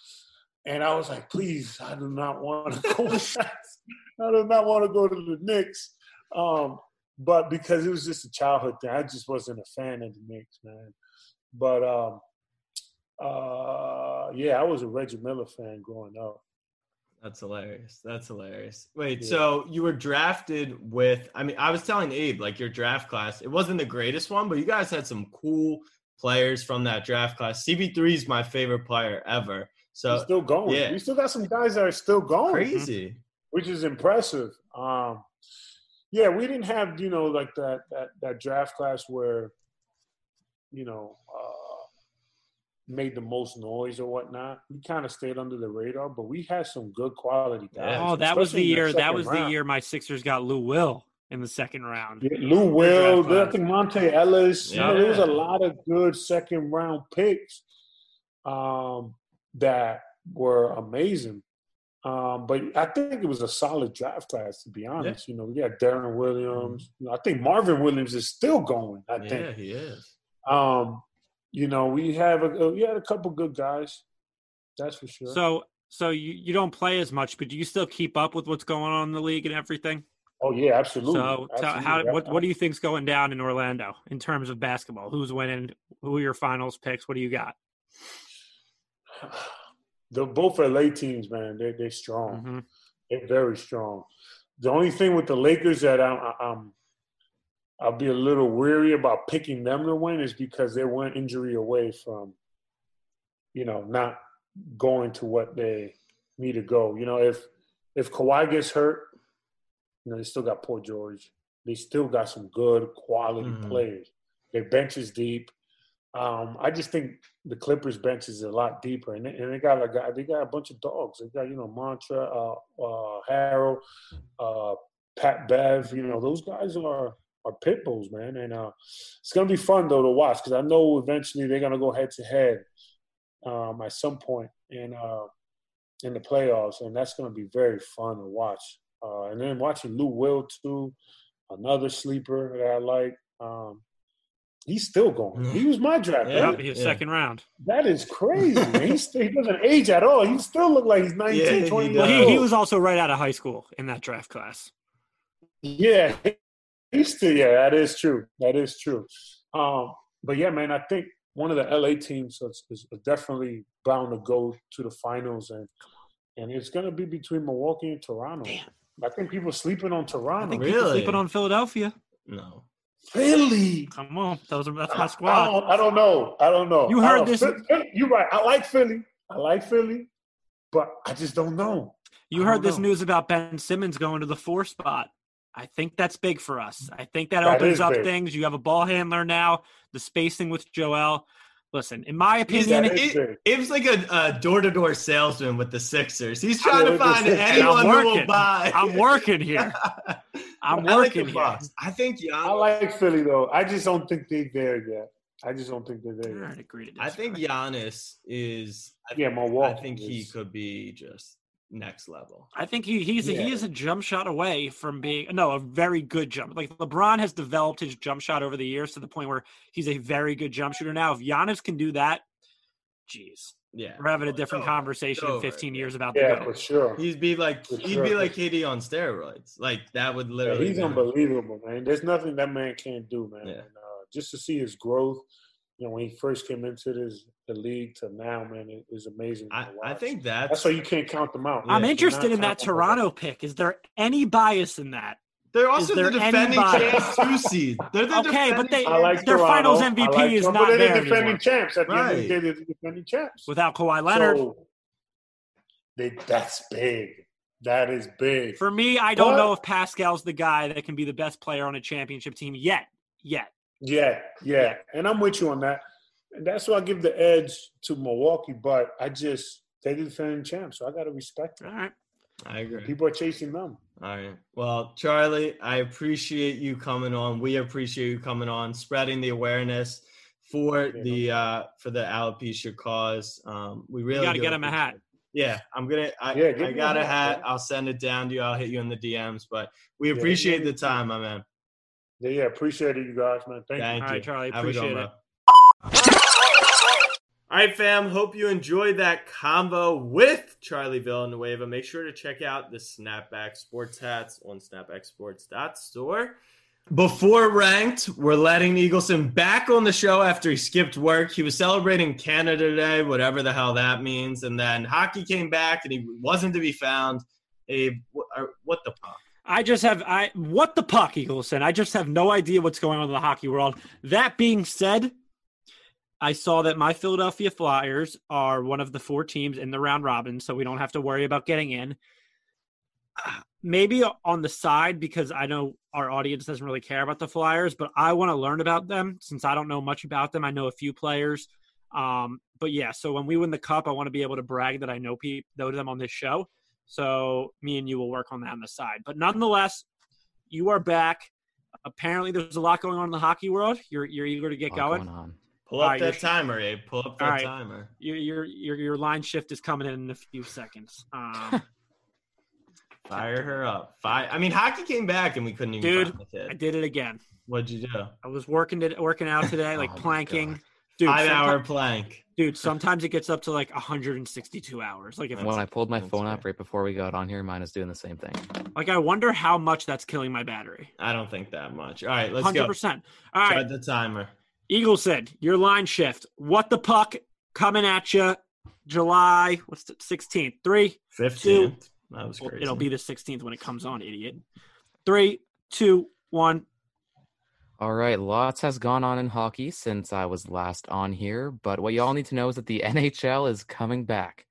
And I was like, please, I do not want to [LAUGHS] go. I do not want to go to the Knicks. Um, but because it was just a childhood thing, I just wasn't a fan of the Knicks, man. But um, uh, yeah, I was a Reggie Miller fan growing up. That's hilarious. That's hilarious. Wait, yeah. so you were drafted with I mean, I was telling Abe, like your draft class, it wasn't the greatest one, but you guys had some cool players from that draft class. CP3 is my favorite player ever. So He's still going. Yeah. We still got some guys that are still going. Crazy. Which is impressive. Um yeah, we didn't have, you know, like that that that draft class where, you know, uh made the most noise or whatnot. We kind of stayed under the radar, but we had some good quality guys. Oh, that was the year. That was round. the year my Sixers got Lou Will in the second round. Yeah, Lou Will, I think Monta Ellis. Yeah. You know, there was a lot of good second round picks um, that were amazing. Um, but I think it was a solid draft class, to be honest. Yeah. You know, we got Deron Williams. Mm-hmm. You know, I think Marvin Williams is still going. I yeah, think. Yeah, he is. Um, you know, we have a we had a couple good guys. That's for sure. So so you, you don't play as much, but do you still keep up with what's going on in the league and everything? Oh yeah, absolutely. So, absolutely. how what what do you think's going down in Orlando in terms of basketball? Who's winning? Who are your finals picks? What do you got? [SIGHS] The both LA teams, man, they're they're strong. Mm-hmm. They're very strong. The only thing with the Lakers that I'm, I'm I'll be a little weary about picking them to win is because they're one injury away from, you know, not going to what they need to go. You know, if if Kawhi gets hurt, you know, they still got Paul George. They still got some good quality mm-hmm. players. Their bench is deep. Um, I just think the Clippers bench is a lot deeper, and they, and they got a guy. they got a bunch of dogs. They got you know Montrezl, uh, uh, Harrell, uh, Pat Bev. You know those guys are are pit bulls, man. And uh, it's gonna be fun though to watch because I know eventually they're gonna go head to head um, at some point in uh, in the playoffs, and that's gonna be very fun to watch. Uh, and then watching Lou Will too, another sleeper that I like. Um, he's still going. He was my draft. Yeah, right? his yeah. second round. That is crazy. He's, [LAUGHS] he doesn't age at all. He still look like he's 19, yeah, 20 well, he, he was also right out of high school in that draft class. Yeah, used to, yeah, that is true. That is true. Um, but yeah, man, I think one of the LA teams is, is definitely bound to go to the finals, and and it's going to be between Milwaukee and Toronto. Damn. I think people sleeping on Toronto. I think really? people sleeping on Philadelphia. No. Philly. Come on, those are that's my squad. I don't, I don't know. I don't know. You heard this? You're right. I like Philly. I like Philly, but I just don't know. You heard this know. news about Ben Simmons going to the four spot. I think that's big for us. I think that, that opens up big. things. You have a ball handler now, the spacing with Joel. Listen, in my opinion, it, it, like a door to door salesman with the Sixers. He's trying to find anyone who will buy. I'm working here. [LAUGHS] I'm working I like here. I think Giannis, I like Philly though. I just don't think they're there yet. I just don't think they're there. Yet. I agree I think Giannis is. yeah, Milwaukee. I think is. he could be just next level. I think he he's Yeah. he is a jump shot away from being no a very good jump. Like LeBron has developed his jump shot over the years to the point where he's a very good jump shooter now. If Giannis can do that, jeez, Yeah, we're having a different over. conversation in 15 years about the Yeah, GOAT. for sure. He'd be like For he'd sure. be like KD on steroids. Like that would Yeah, literally. he's be- unbelievable, man. There's nothing that man can't do, man. Yeah. And, uh, just to see his growth, you know, when he first came into this the league to now, man, it is amazing. I, I think that's that's why you can't count them out. I'm interested in that count out. Toronto pick. Is there any bias in that? They're also the defending champs two seed. They're the Okay, but they- I like Their Toronto. finals I MVP like is not but they're there the defending anymore. champs. At the end of the Right. day, they're the defending champs. Without Kawhi Leonard, So, they, that's big. That is big. for me, I don't But- know if Pascal's the guy that can be the best player on a championship team yet. Yet. Yeah, yeah, and I'm with you on that. And that's why I give the edge to Milwaukee. But I just they're the defending champs, so I got to respect them. right. I agree. People are chasing them. All right. Well, Charlie, I appreciate you coming on. We appreciate you coming on, spreading the awareness for Yeah, no the uh for the alopecia cause. Um we really got to get him a hat. Yeah, I'm gonna I, Yeah, I got a a hat, hat. I'll send it down to you. I'll hit you in the DMs. But we appreciate yeah, the time, my man. Yeah, yeah, appreciate it, you guys, man. Thank, Thank All you. All right, Charlie, Have appreciate one, it. All right, fam. Hope you enjoyed that combo with Charlie Villanueva. Make sure to check out the Snapback Sports hats on snapbacksports.store. Before ranked, we're letting Eagleson back on the show after he skipped work. He was celebrating Canada Day, whatever the hell that means. And then hockey came back and he wasn't to be found. Abe, what, or- uh, what the fuck? I just have I what the puck, Eagleson. I just have no idea what's going on in the hockey world. That being said, I saw that my Philadelphia Flyers are one of the four teams in the round robin, so we don't have to worry about getting in. Maybe on the side because I know our audience doesn't really care about the Flyers, but I want to learn about them since I don't know much about them. I know a few players, um, but yeah. So when we win the cup, I want to be able to brag that I know people know them on this show. So me and you will work on that on the side. But nonetheless, you are back. Apparently, there's a lot going on in the hockey world. You're you're eager to get going. going on. Pull up right, that timer, Abe. Pull up that All right. timer. Your, your your your line shift is coming in in a few seconds. Um, [LAUGHS] Fire her up. Fire. I mean, hockey came back and we couldn't even Dude, find the kid. I did it again. What'd you do? I was working it working out today, [LAUGHS] like Oh planking. God. Dude, Five hour plank. Dude, sometimes it gets up to like 162 hours. Like if That's- When I pulled my phone up right before we got on here, mine is doing the same thing. like I wonder how much that's killing my battery. I don't think that much. All right, let's Hundred go. percent. All right, Start the timer. Eagleson your line shift. What the puck coming at you? July what's the 16th? Three. Fifteenth. That was crazy. it'll be the 16th when it comes on, idiot. Three, two, one. All right, lots has gone on in hockey since I was last on here, but what you all need to know is that the [LAUGHS] NHL is coming back.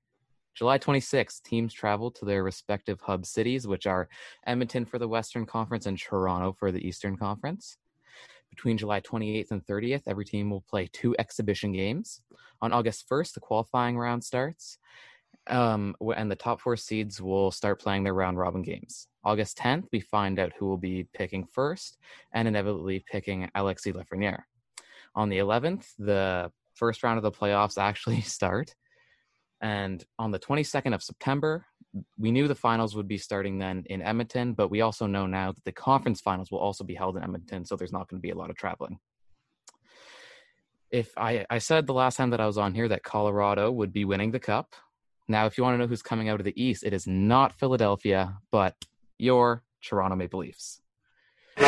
July 26th, teams travel to their respective hub cities, which are Edmonton for the Western Conference and Toronto for the Eastern Conference. Between July 28th and 30th, every team will play two exhibition games. On August 1st, the qualifying round starts, um, and the top four seeds will start playing their round robin games. August 10th, we find out who will be picking first, and inevitably picking Alexis Lafreniere. On the 11th, the first round of the playoffs [LAUGHS] actually start. And on the 22nd of September, we knew the finals would be starting then in Edmonton, but we also know now that the conference finals will also be held in Edmonton, so there's not going to be a lot of traveling. If I, I said the last time that I was on here that Colorado would be winning the cup. Now, if you want to know who's coming out of the East, it is not Philadelphia, but your Toronto Maple Leafs. He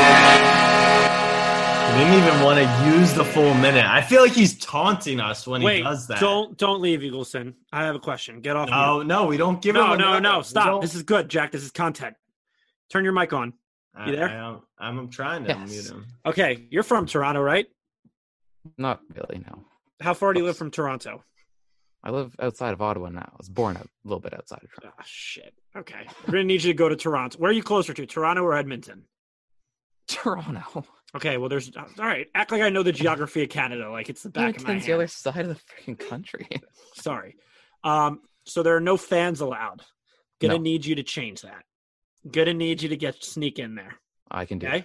didn't even want to use the full minute. I feel like he's taunting us when Wait, he does that. don't don't leave, Eagleson. I have a question. Get off. No, mute. no, we don't give no, him. no, another. no. Stop. This is good, Jack. This is content. Turn your mic on. I, you there? I, am I'm trying to Yes. mute him. Okay, you're from Toronto, right? Not really, no. How far do you live from Toronto? I live outside of Ottawa now. I was born a little bit outside of Toronto. Oh, shit. Okay, we're gonna need you to go to Toronto. Where are you closer to, Toronto or Edmonton? Toronto. Okay, well, there's all right. Act like I know the geography of Canada, like it's the back of my Edmonton's the other side of the freaking country. [LAUGHS] Sorry. Um, so there are no fans allowed. Gonna No. need you to change that. Gonna need you to get sneak in there. I can do Okay. it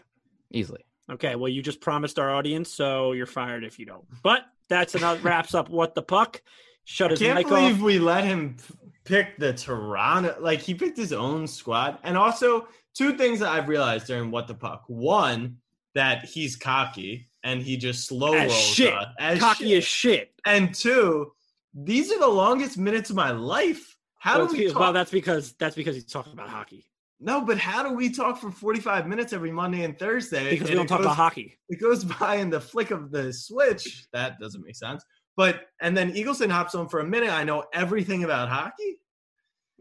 easily. Okay. Well, you just promised our audience, so you're fired if you don't. But that's enough. wraps up what the puck. Shut I his can't mic believe off. we let him pick the Toronto, like he picked his own squad. And also, two things that I've realized during What the Puck. One, that he's cocky and he just slow As rolls shit. us, as Cocky shit. as shit. And two, these are the longest minutes of my life. How well, do we talk? well, that's because that's because he's talking about hockey. no, but how do we talk for 45 minutes every Monday and Thursday? Because we don't talk goes- about hockey. It goes [LAUGHS] by in the flick of the switch. That doesn't make sense. But and then Eagleson hops on for a minute. I know everything about hockey.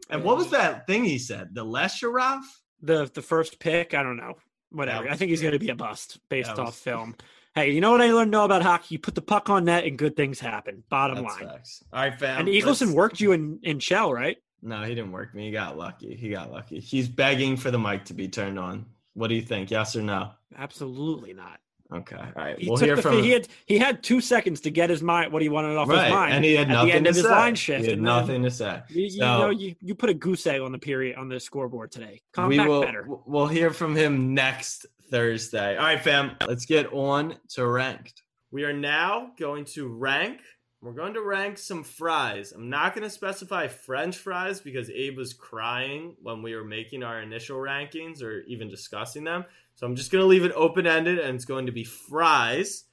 And what was mm. that thing he said? The Lesharov? The the first pick, I don't know. Whatever. I think he's going to be a bust based off film. Hey, you know what I learned know about hockey? You put the puck on net and good things happen. Bottom line. facts. All right, fam. And Eagleson worked you in in Shell, right? No, he didn't work me. He got lucky. He got lucky. He's begging for the mic to be turned on. What do you think? Yes or no? Absolutely not. Okay. All right. He we'll took hear the, from he had he had two seconds to get his mind what he wanted off right, his mind, and he had at nothing the end to of his say. line shift. He had nothing to say. You, you So- know, you, you put a goose egg on the period on the scoreboard today. Come we back will better. we'll hear from him next Thursday. All right, fam. Let's get on to ranked. We are now going to rank. We're going to rank some fries. I'm not going to specify French fries because Abe was crying when we were making our initial rankings or even discussing them. So I'm just going to leave it open ended and it's going to be fries.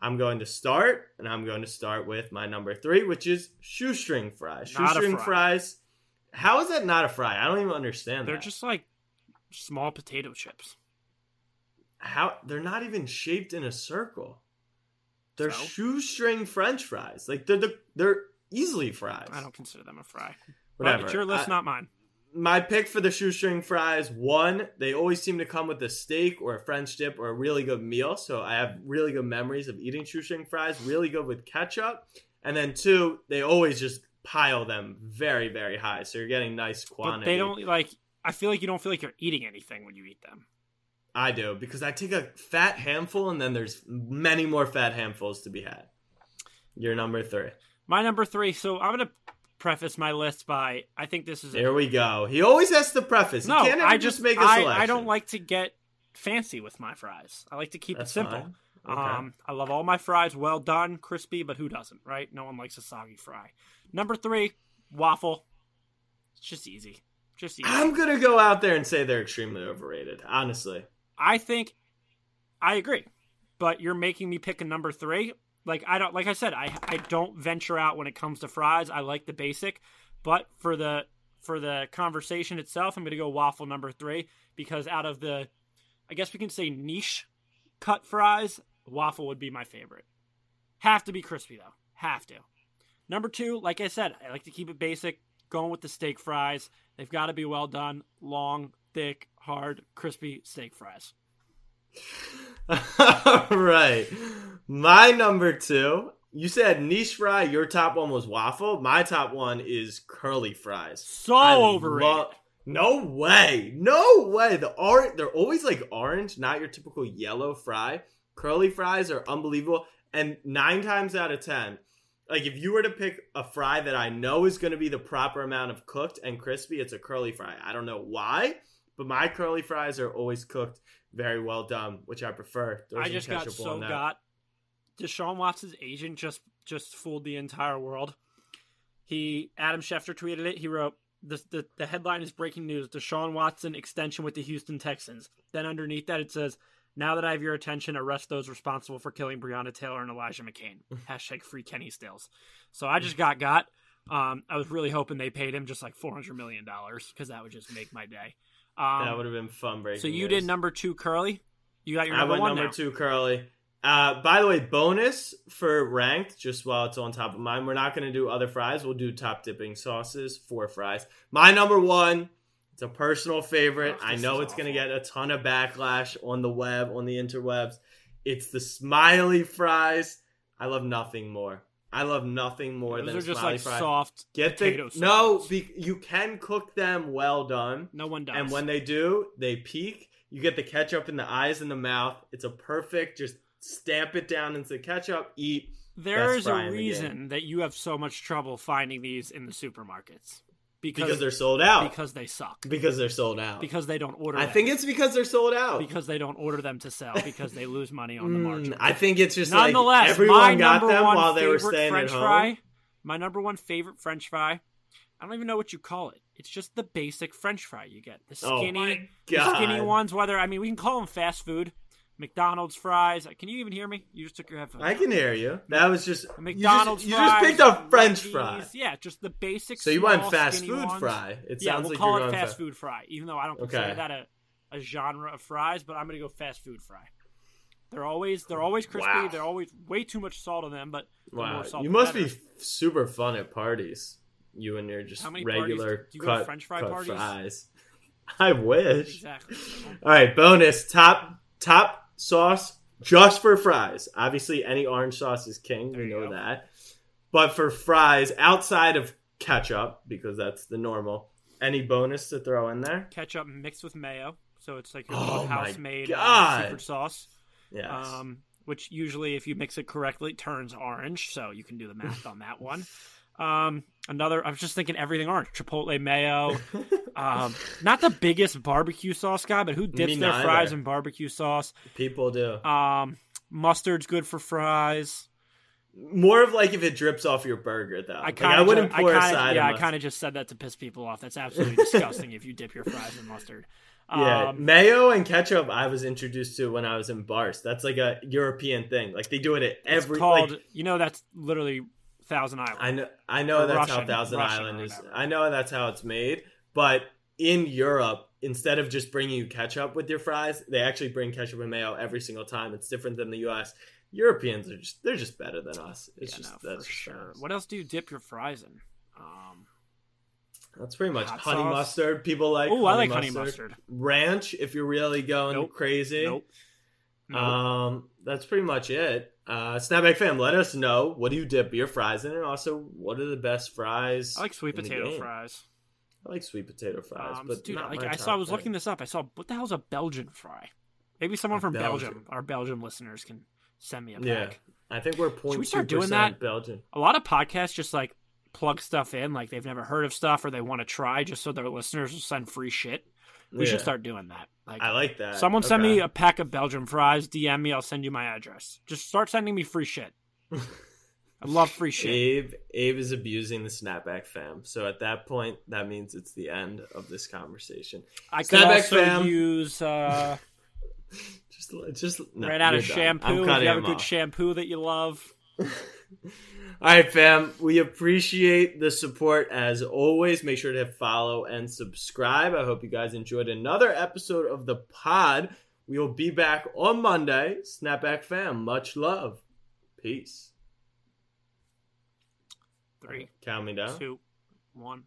I'm going to start, and I'm going to start with my number three, which is shoestring fries. Shoestring fry. fries. How is that not a fry? I don't even understand They're that. just like small potato chips. how they're not even shaped in a circle. They're So? shoestring French fries. Like they're the, they're easily fries. I don't consider them a fry. Whatever. But it's your list, I- not mine. my pick for the shoestring fries one they always seem to come with a steak or a french dip or a really good meal so i have really good memories of eating shoestring fries really good with ketchup and then two they always just pile them very very high so you're getting nice quantity But they don't like. I feel like you don't feel like you're eating anything when you eat them. I do because i take a fat handful and then there's many more fat handfuls to be had you're number three My number three. So I'm gonna preface my list by I think this is a there we go he always has to preface no. I just just make a I, selection I don't like to get fancy with my fries. I like to keep That's it simple. fine. Okay. Um, I love all my fries well done, crispy, but who doesn't, right? No one likes a soggy fry. Number three, waffle. It's just easy, just easy. i'm gonna go out there and say they're extremely overrated honestly I think I agree, but you're making me pick a number three. Like I don't, like I said, I I don't venture out when it comes to fries. I like the basic, but for the for the conversation itself, I'm going to go waffle number three because out of the, I guess we can say niche cut fries, waffle would be my favorite. Have to be crispy though. Have to. Number two, like I said, I like to keep it basic. Going with the steak fries. They've got to be well done, long, thick, hard, crispy steak fries. All [LAUGHS] right. My number two, you said niche fry. Your top one was waffle. My top one is curly fries. So I overrated. lo- no way. No way. The orange, they're always like orange, not your typical yellow fry. Curly fries are unbelievable. And nine times out of 10, like if you were to pick a fry that I know is going to be the proper amount of cooked and crispy, it's a curly fry. I don't know why, but my curly fries are always cooked very well done, which I prefer. I just got so got. Deshaun Watson's agent just just fooled the entire world. He Adam Schefter tweeted it. He wrote the, the the headline is breaking news: Deshaun Watson extension with the Houston Texans. Then underneath that it says, "Now that I have your attention, arrest those responsible for killing Breonna Taylor and Elijah McCain." [LAUGHS] Hashtag free Kenny Stills. So I just got got. Um, I was really hoping they paid him just like four hundred million dollars because that would just make my day. Um, that would have been fun breaking. so you news. did number two, Curly. You got your number I went one number now. two, Curly. Uh, by the way, bonus for ranked, just while it's on top of mine, we're not going to do other fries. We'll do top dipping sauces for fries. My number one, it's a personal favorite. Oh, I know it's going to get a ton of backlash on the web, on the interwebs. It's the smiley fries. I love nothing more. I love nothing more Those than are just like fry. soft Get potato the no, be, you can cook them well done. No one does. And when they do, they peak. You get the ketchup in the eyes and the mouth. It's a perfect, just stamp it down into the ketchup, eat. there best is a reason that you have so much trouble finding these in the supermarkets because Because they're sold out. because they suck Because they're sold out. because they don't order. I them. think it's because they're sold out. because they don't order them to sell because they lose money on the margin. Mm, I think it's just like Nonetheless, everyone my got them while they were staying French at home. fry, my number one favorite French fry I don't even know what you call it. It's just the basic French fry you get. The Oh skinny, my the skinny ones. Whether I mean, we can call them fast food. McDonald's fries. Can you even hear me? You just took your headphones. I can hear you. That was just The McDonald's You just, you just picked up French fry. Yeah, just the basic. So you small, want fast food ones. fry? It yeah, sounds we'll like call it going fast fa- food fry, even though I don't consider Okay. that a, a genre of fries. But I'm gonna go fast food fry. They're always they're always crispy. Wow. They're always way too much salt on them, but Wow, more salt, you must better. be f- super fun at parties. You and your just regular you cut, French fry cut parties? fries. [LAUGHS] I wish. exactly. All right, bonus top top sauce just for fries. Obviously, any orange sauce is king. There we you know go. that. But for fries, outside of ketchup, because that's the normal. Any bonus to throw in there? Ketchup mixed with mayo, so it's like your Oh house made uh, secret sauce. Yes. um, which usually, if you mix it correctly, turns orange. So you can do the math on that one. [LAUGHS] Um, another, I was just thinking everything orange. Chipotle mayo. [LAUGHS] um, not the biggest barbecue sauce guy, but who dips Me their fries in barbecue sauce? People do. Um, mustard's good for fries. More of like if it drips off your burger, though. I Like, kind I of, wouldn't I pour a kind side of, yeah, I kind of just said that to piss people off. That's absolutely [LAUGHS] disgusting if you dip your fries in mustard. Yeah, Um, mayo and ketchup. I was introduced to when I was in bars. That's like a European thing. Like they do it at every. called, like, you know, that's literally Thousand Island. I know. I know Or that's how Thousand Russian, Island is. I know that's how it's made. But in Europe, instead of just bringing you ketchup with your fries, they actually bring ketchup and mayo every single time. It's different than the U.S. Europeans are just they're just better than us. It's Yeah, just no, that's sure. What else do you dip your fries in? Um, That's pretty much honey sauce? mustard. People like. oh, I like honey mustard. Ranch, if you're really going Nope. crazy. Nope. Nope. Um, that's pretty much it. Uh, Snapback fam, let us know what do you dip your fries in, and also what are the best fries. I like sweet potato fries. I like sweet potato fries, Um, but dude, like I saw, I was thing. looking this up. I saw what the hell's a Belgian fry? Maybe someone from Belgian. Belgium, our Belgium listeners, can send me a pack. Yeah, I think we're Should we start doing that? Belgian. A lot of podcasts just like plug stuff in, like they've never heard of stuff or they want to try, just so their listeners will send free shit. We Yeah. should start doing that. Like, I like that. someone send me a pack of Belgian fries. DM me. I'll send you my address. Just start sending me free shit. [LAUGHS] I love free shit. Abe, Abe is abusing the Snapback fam. So at that point, that means it's the end of this conversation. I could Snapback also fam. use. Uh, [LAUGHS] Just, just no, ran out of shampoo. If you have a good off. shampoo that you love, [LAUGHS] All right, fam. We appreciate the support as always. Make sure to follow and subscribe. I hope you guys enjoyed another episode of the pod. We will be back on Monday. Snapback fam, much love. Peace. Three, Count me down. two, one.